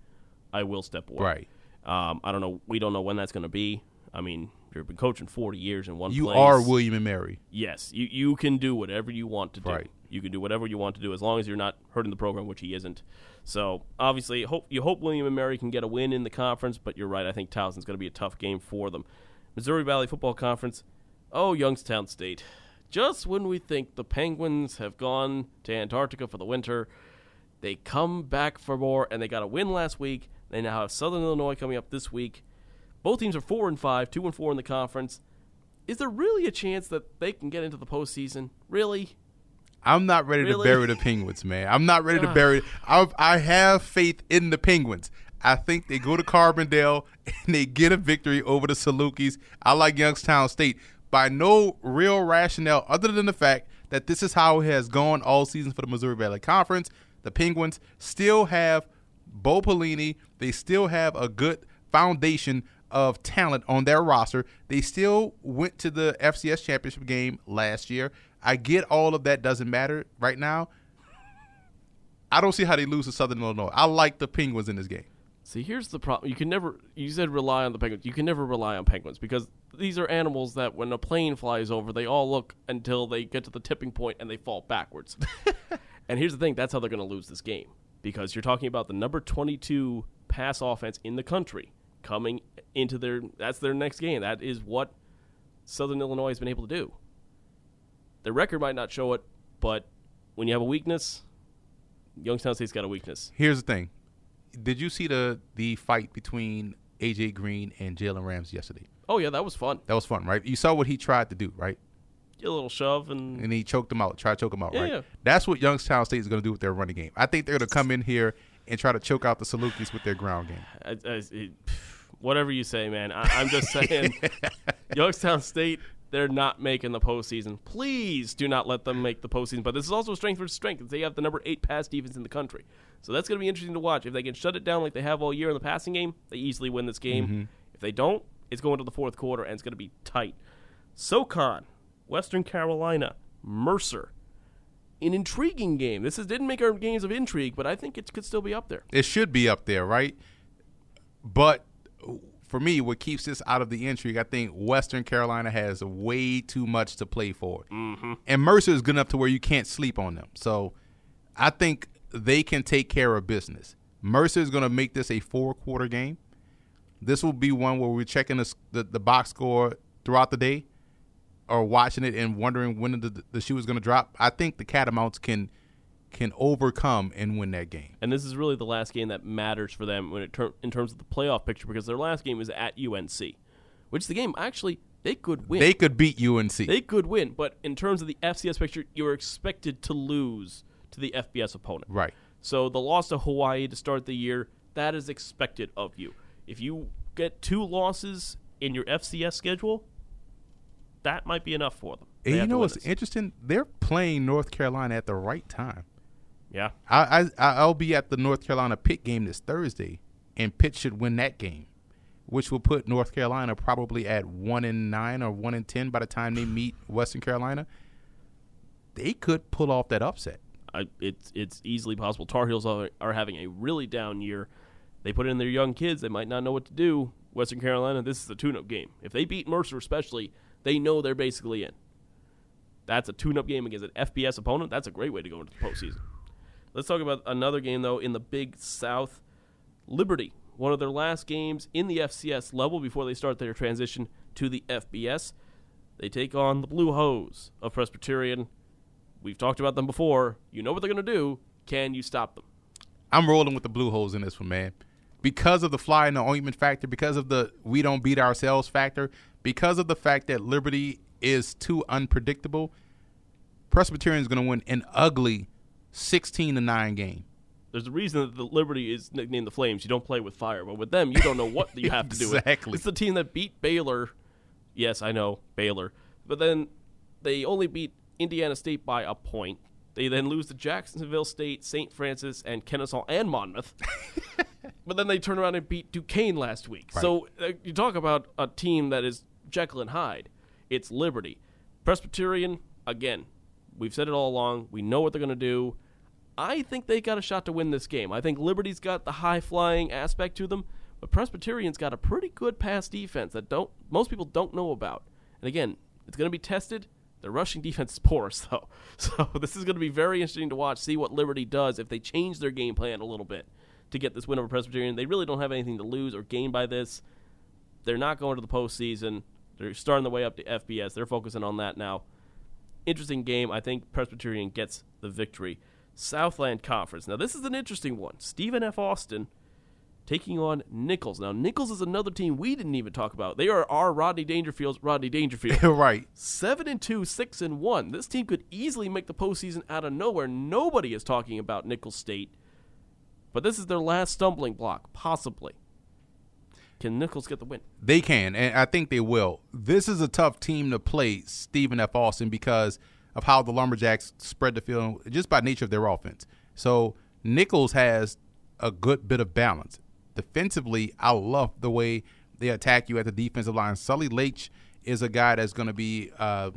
I will step away. Right. Um, I don't know. We don't know when that's going to be. I mean, you've been coaching 40 years in one You place. are William and Mary. Yes, you you can do whatever you want to do. Right. You can do whatever you want to do as long as you're not hurting the program, which he isn't. So obviously, hope you hope William and Mary can get a win in the conference. But you're right. I think Towson's going to be a tough game for them. Missouri Valley Football Conference. Oh, Youngstown State. Just when we think the Penguins have gone to Antarctica for the winter, they come back for more, and they got a win last week. They now have Southern Illinois coming up this week. Both teams are four and five, two and four in the conference. Is there really a chance that they can get into the postseason? Really? I'm not ready Really? to bury the Penguins, man. I'm not ready to bury. I I have faith in the Penguins. I think they go to Carbondale and they get a victory over the Salukis. I like Youngstown State by no real rationale other than the fact that this is how it has gone all season for the Missouri Valley Conference. The Penguins still have Bo Pelini. They still have a good foundation of talent on their roster. They still went to the FCS championship game last year. I get all of that doesn't matter right now. I don't see how they lose to Southern Illinois. I like the Penguins in this game. See, here's the problem. You can never. You said rely on the penguins. You can never rely on penguins because these are animals that, when a plane flies over, they all look until they get to the tipping point and they fall backwards. and here's the thing: that's how they're going to lose this game because you're talking about the number 22 pass offense in the country coming into their. That's their next game. That is what Southern Illinois has been able to do. Their record might not show it, but when you have a weakness, Youngstown State's got a weakness. Here's the thing. Did you see the the fight between AJ Green and Jalen Ramsey yesterday? Oh yeah, that was fun. That was fun, right? You saw what he tried to do, right? Get a little shove and And he choked him out, tried to choke him out, Yeah, right? yeah. That's what Youngstown State is going to do with their running game. I think they're going to come in here and try to choke out the Salukis with their ground game. I, I, it, whatever you say, man. I, I'm just saying, Youngstown State, they're not making the postseason. Please do not let them make the postseason. But this is also strength versus strength. They have the number eight pass defense in the country, so that's going to be interesting to watch. If they can shut it down like they have all year in the passing game, they easily win this game. Mm-hmm. If they don't, it's going to the fourth quarter and it's going to be tight. SoCon, Western Carolina, Mercer. An intriguing game. This is, didn't make our games of intrigue, but I think it could still be up there. It should be up there, right? But for me, what keeps this out of the intrigue, I think Western Carolina has way too much to play for, mm-hmm. and Mercer is good enough to where you can't sleep on them. So I think they can take care of business. Mercer is going to make this a four-quarter game. This will be one where we're checking the, the, the box score throughout the day, or watching it and wondering when the, the shoe is going to drop. I think the Catamounts can can overcome and win that game. And this is really the last game that matters for them when it ter- in terms of the playoff picture because their last game is at UNC, which is the game actually they could win. They could beat UNC. They could win, but in terms of the FCS picture, you are expected to lose to the FBS opponent. right. So the loss to Hawaii to start the year, that is expected of you. If you get two losses in your FCS schedule, that might be enough for them. They And you know what's interesting? They're playing North Carolina at the right time. Yeah. I, I I'll be at the North Carolina Pitt game this Thursday, and Pitt should win that game, which will put North Carolina probably at one in nine or one in ten by the time they meet Western Carolina. They could pull off that upset. I, it's it's easily possible. Tar Heels are, are having a really down year. They put in their young kids. They might not know what to do. Western Carolina, this is a tune-up game. If they beat Mercer, especially, they know they're basically in. That's a tune-up game against an FBS opponent. That's a great way to go into the postseason. Let's talk about another game though in the Big South. Liberty, one of their last games in the FCS level before they start their transition to the FBS. They take on the Blue Hose of Presbyterian. We've talked about them before. You know what they're going to do. Can you stop them? I'm rolling with the Blue Hose in this one, man. Because of the fly in the ointment factor, because of the we don't beat ourselves factor, because of the fact that Liberty is too unpredictable, Presbyterian is going to win an ugly 16 to 9 game. There's a reason that the Liberty is nicknamed the Flames. You don't play with fire, but with them, you don't know what you have to do. Exactly. It's the team that beat Baylor. Yes, I know Baylor, but then they only beat Indiana State by a point. They then lose to Jacksonville State, St. Francis, and Kennesaw and Monmouth. but then they turn around and beat Duquesne last week. So uh, you talk about a team that is Jekyll and Hyde. It's Liberty. Presbyterian, again, we've said it all along. We know what they're going to do. I think they got a shot to win this game. I think Liberty's got the high flying aspect to them, but Presbyterian's got a pretty good pass defense that don't most people don't know about. And again, it's going to be tested. Their rushing defense is porous, though. So this is going to be very interesting to watch, see what Liberty does if they change their game plan a little bit to get this win over Presbyterian. They really don't have anything to lose or gain by this. They're not going to the postseason. They're starting the way up to FBS. They're focusing on that now. Interesting game. I think Presbyterian gets the victory. Southland Conference. Now, this is an interesting one. Stephen F. Austin taking on Nicholls. Now, Nicholls is another team we didn't even talk about. They are our Rodney Dangerfield's Rodney Dangerfield. right. Seven and two, six and one. This team could easily make the postseason out of nowhere. Nobody is talking about Nicholls State, but this is their last stumbling block, possibly. Can Nicholls get the win? They can, and I think they will. This is a tough team to play, Stephen F. Austin, because of how the Lumberjacks spread the field just by nature of their offense. So Nicholls has a good bit of balance. Defensively, I love the way they attack you at the defensive line. Sully Laiche is a guy that's going to be uh,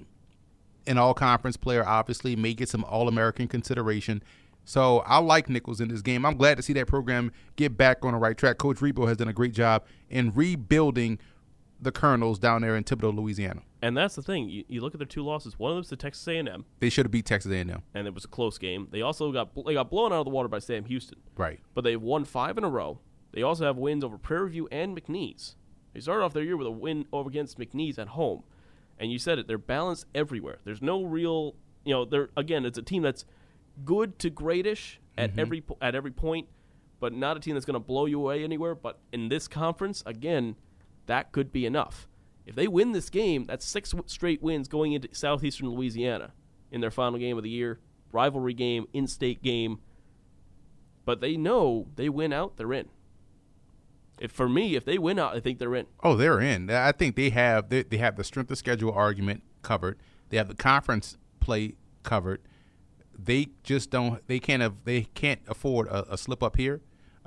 an all conference player, obviously, may get some All American consideration. So I like Nicholls in this game. I'm glad to see that program get back on the right track. Coach Rebowe has done a great job in rebuilding the Colonels down there in Thibodaux, Louisiana. And that's the thing. You, you look at their two losses. One of them's to Texas A&M, They should have beat Texas A&M. and it was a close game. They also got they got blown out of the water by Sam Houston. Right. but they've won five in a row. They also have wins over Prairie View and McNeese. They started off their year with a win over against McNeese at home, and you said it. They're balanced everywhere. There's no real, you know, they're again, it's a team that's good to greatish at mm-hmm. every po- at every point, but not a team that's going to blow you away anywhere. But in this conference, again, that could be enough. If they win this game, that's six w- straight wins going into southeastern Louisiana in their final game of the year, rivalry game, in-state game but they know they win out, they're in. If for me, if they win out, I think they're in. Oh, they're in. I think they have they, they have the strength of schedule argument covered. They have the conference play covered. They just don't. They can't have. They can't afford a, a slip up here.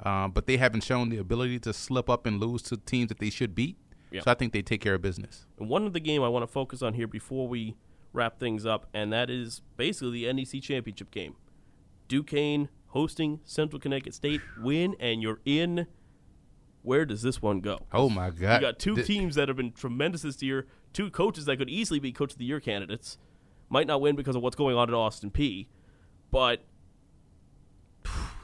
Um, but they haven't shown the ability to slip up and lose to teams that they should beat. Yeah. So I think they take care of business. And one of the game I want to focus on here before we wrap things up, and that is basically the NEC championship game. Duquesne hosting Central Connecticut State, win, and you're in. Where does this one go? Oh my God! You got two Th- teams that have been tremendous this year, two coaches that could easily be coach of the year candidates. Might not win because of what's going on at Austin Peay, but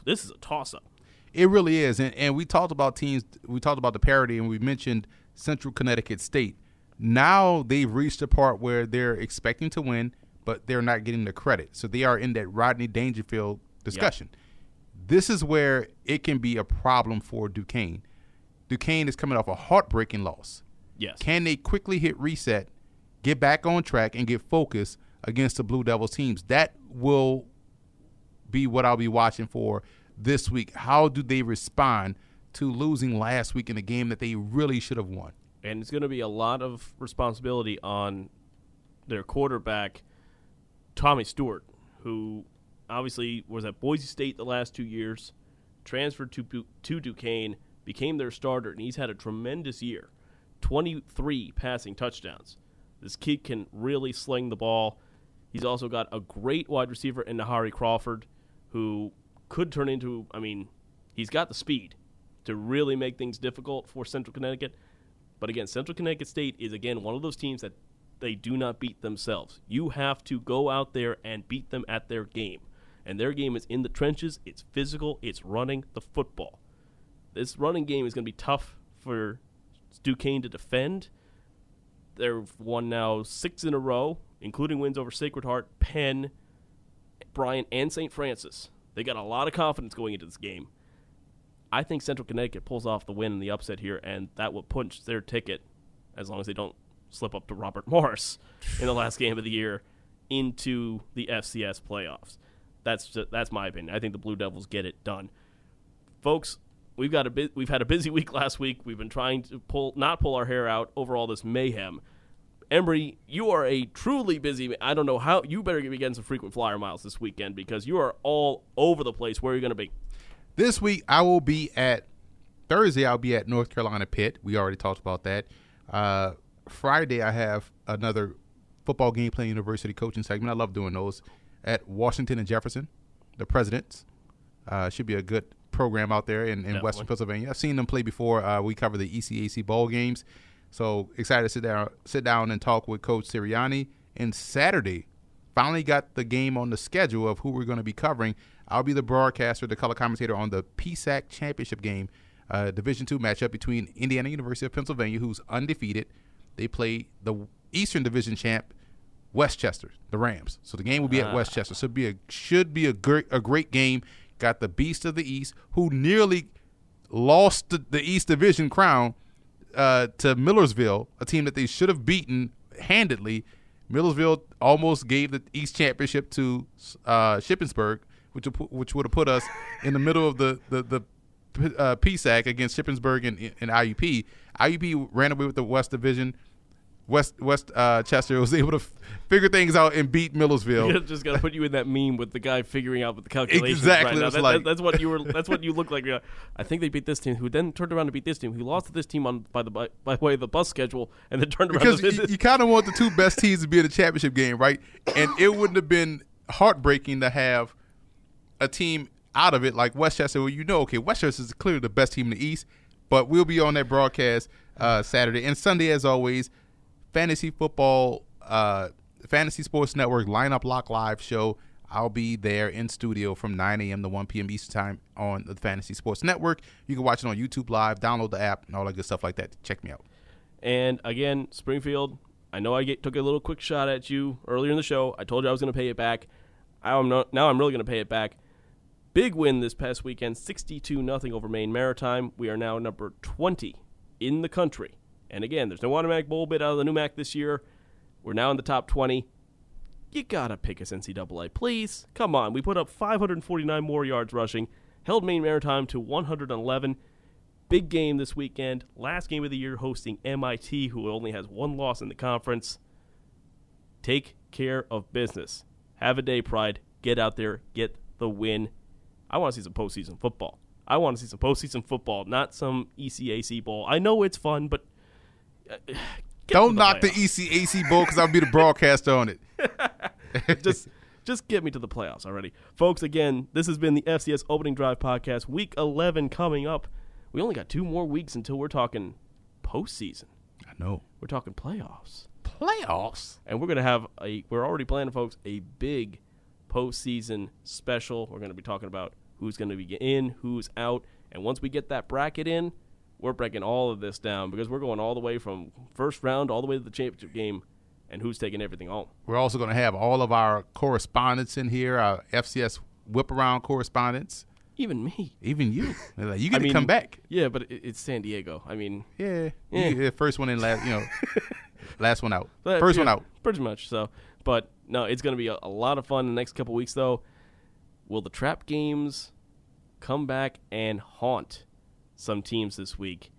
this is a toss up. It really is, and, and we talked about teams. We talked about the parity, and we mentioned Central Connecticut State. Now they've reached a part where they're expecting to win, but they're not getting the credit. So they are in that Rodney Dangerfield discussion. This is where it can be a problem for Duquesne. Duquesne is coming off a heartbreaking loss. Yes. Can they quickly hit reset, get back on track, and get focused against the Blue Devils teams? That will be what I'll be watching for this week. How do they respond to losing last week in a game that they really should have won? and it's going to be a lot of responsibility on their quarterback, Tommy Stewart, who obviously was at Boise State the last two years, transferred to to Duquesne, became their starter, and he's had a tremendous year. 23 passing touchdowns. This kid can really sling the ball. He's also got a great wide receiver in Nehari Crawford. Who could turn into, I mean, he's got the speed to really make things difficult for Central Connecticut. But again, Central Connecticut State is, again, one of those teams that they do not beat themselves. You have to go out there and beat them at their game. And their game is in the trenches, it's physical, it's running the football. This running game is going to be tough for Duquesne to defend. They've won now six in a row, including wins over Sacred Heart, Penn, Bryant, and St. Francis. They got a lot of confidence going into this game. I think Central Connecticut pulls off the win and the upset here, and that will punch their ticket, as long as they don't slip up to Robert Morris in the last game of the year, into the FCS playoffs. That's that's my opinion. I think the Blue Devils get it done, folks. We've got a bit. We've had a busy week last week. We've been trying to pull not pull our hair out over all this mayhem. Emery, you are a truly busy. I don't know how you better be getting some frequent flyer miles this weekend because you are all over the place. Where are you going to be? This week I will be at Thursday. I'll be at North Carolina Pitt. We already talked about that. Uh, Friday I have another football game plan university coaching segment. I love doing those at Washington and Jefferson, the Presidents. Uh, should be a good program out there in, in Western Pennsylvania. I've seen them play before. Uh, we cover the ECAC bowl games, so excited to sit down, sit down and talk with Coach Sirianni. And Saturday, finally got the game on the schedule of who we're going to be covering. I'll be the broadcaster, the color commentator on the PSAC championship game, uh, Division two matchup between Indiana University of Pennsylvania, who's undefeated. They play the Eastern Division champ, West Chester, the Rams. So the game will be at West Chester. So be a should be a great a great game. Got the Beast of the East, who nearly lost the, the East Division crown uh, to Millersville, a team that they should have beaten handedly. Millersville almost gave the East Championship to uh, Shippensburg, which which would have put us in the middle of the the, the uh, PSAC against Shippensburg and, and IUP. IUP ran away with the West Division. West West uh, Chester was able to f- figure things out and beat Millersville. just got to put you in that meme with the guy figuring out with the calculations. Exactly, right now. That- like- that- that's what you were. That's what you look like. I think they beat this team, who then turned around to beat this team, who lost to this team on by the by, by way of the bus schedule, and then turned around because you, you kind of want the two best teams to be in the championship game, right? And it wouldn't have been heartbreaking to have a team out of it like West Chester, Well, you know, okay, West Chester is clearly the best team in the East, but we'll be on that broadcast uh, Saturday and Sunday as always. Fantasy football, uh, Fantasy Sports Network lineup lock live show. I'll be there in studio from 9 a.m. to 1 p.m. Eastern time on the Fantasy Sports Network. You can watch it on YouTube Live, download the app, and all that good stuff like that. Check me out. And again, Springfield, I know I get, took a little quick shot at you earlier in the show. I told you I was going to pay it back. I'm not, now I'm really going to pay it back. Big win this past weekend, 62 nothing over Maine Maritime. We are now number 20 in the country. And again, there's no automatic bowl bid out of the NEWMAC this year. We're now in the top 20. You gotta pick us NCAA, please. Come on, we put up 549 more yards rushing, held Maine Maritime to 111. Big game this weekend. Last game of the year hosting MIT, who only has one loss in the conference. Take care of business. Have a day, Pride. Get out there, get the win. I want to see some postseason football. I want to see some postseason football, not some ECAC bowl. I know it's fun, but Don't knock the. ECAC bowl because I'll be the broadcaster on it. just just get me to the playoffs already. Folks, again, this has been the FCS Opening Drive Podcast. Week 11 coming up. We only got two more weeks until we're talking postseason. I know. We're talking playoffs. Playoffs. And we're going to have a, we're already planning, folks, a big postseason special. We're going to be talking about who's going to be in, who's out. And once we get that bracket in, we're breaking all of this down because we're going all the way from first round all the way to the championship game and who's taking everything home. We're also going to have all of our correspondents in here, our FCS whip around correspondents, Even me. even you. Like, you get I to mean, come back. Yeah, but it, it's San Diego. I mean, Yeah. Yeah. You- First one in, last, you know, last one out. but- First yeah, one out. Pretty much. So, but no, it's going to be a, a lot of fun the next couple weeks, though. Will the trap games come back and haunt some teams this week?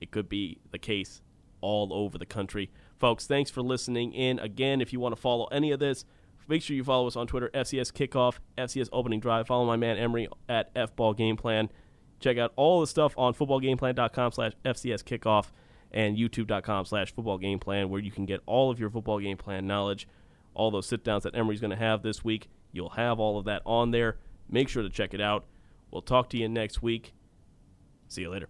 It could be the case all over the country. Folks, thanks for listening in. Again, if you want to follow any of this, make sure you follow us on Twitter, FCS Kickoff, FCS Opening Drive. Follow my man Emery at FBall Game Plan. Check out all the stuff on footballgameplan.com slash FCS Kickoff and youtube.com slash football game plan where you can get all of your football game plan knowledge. All those sit downs that Emery's going to have this week, you'll have all of that on there. Make sure to check it out. We'll talk to you next week. See you later.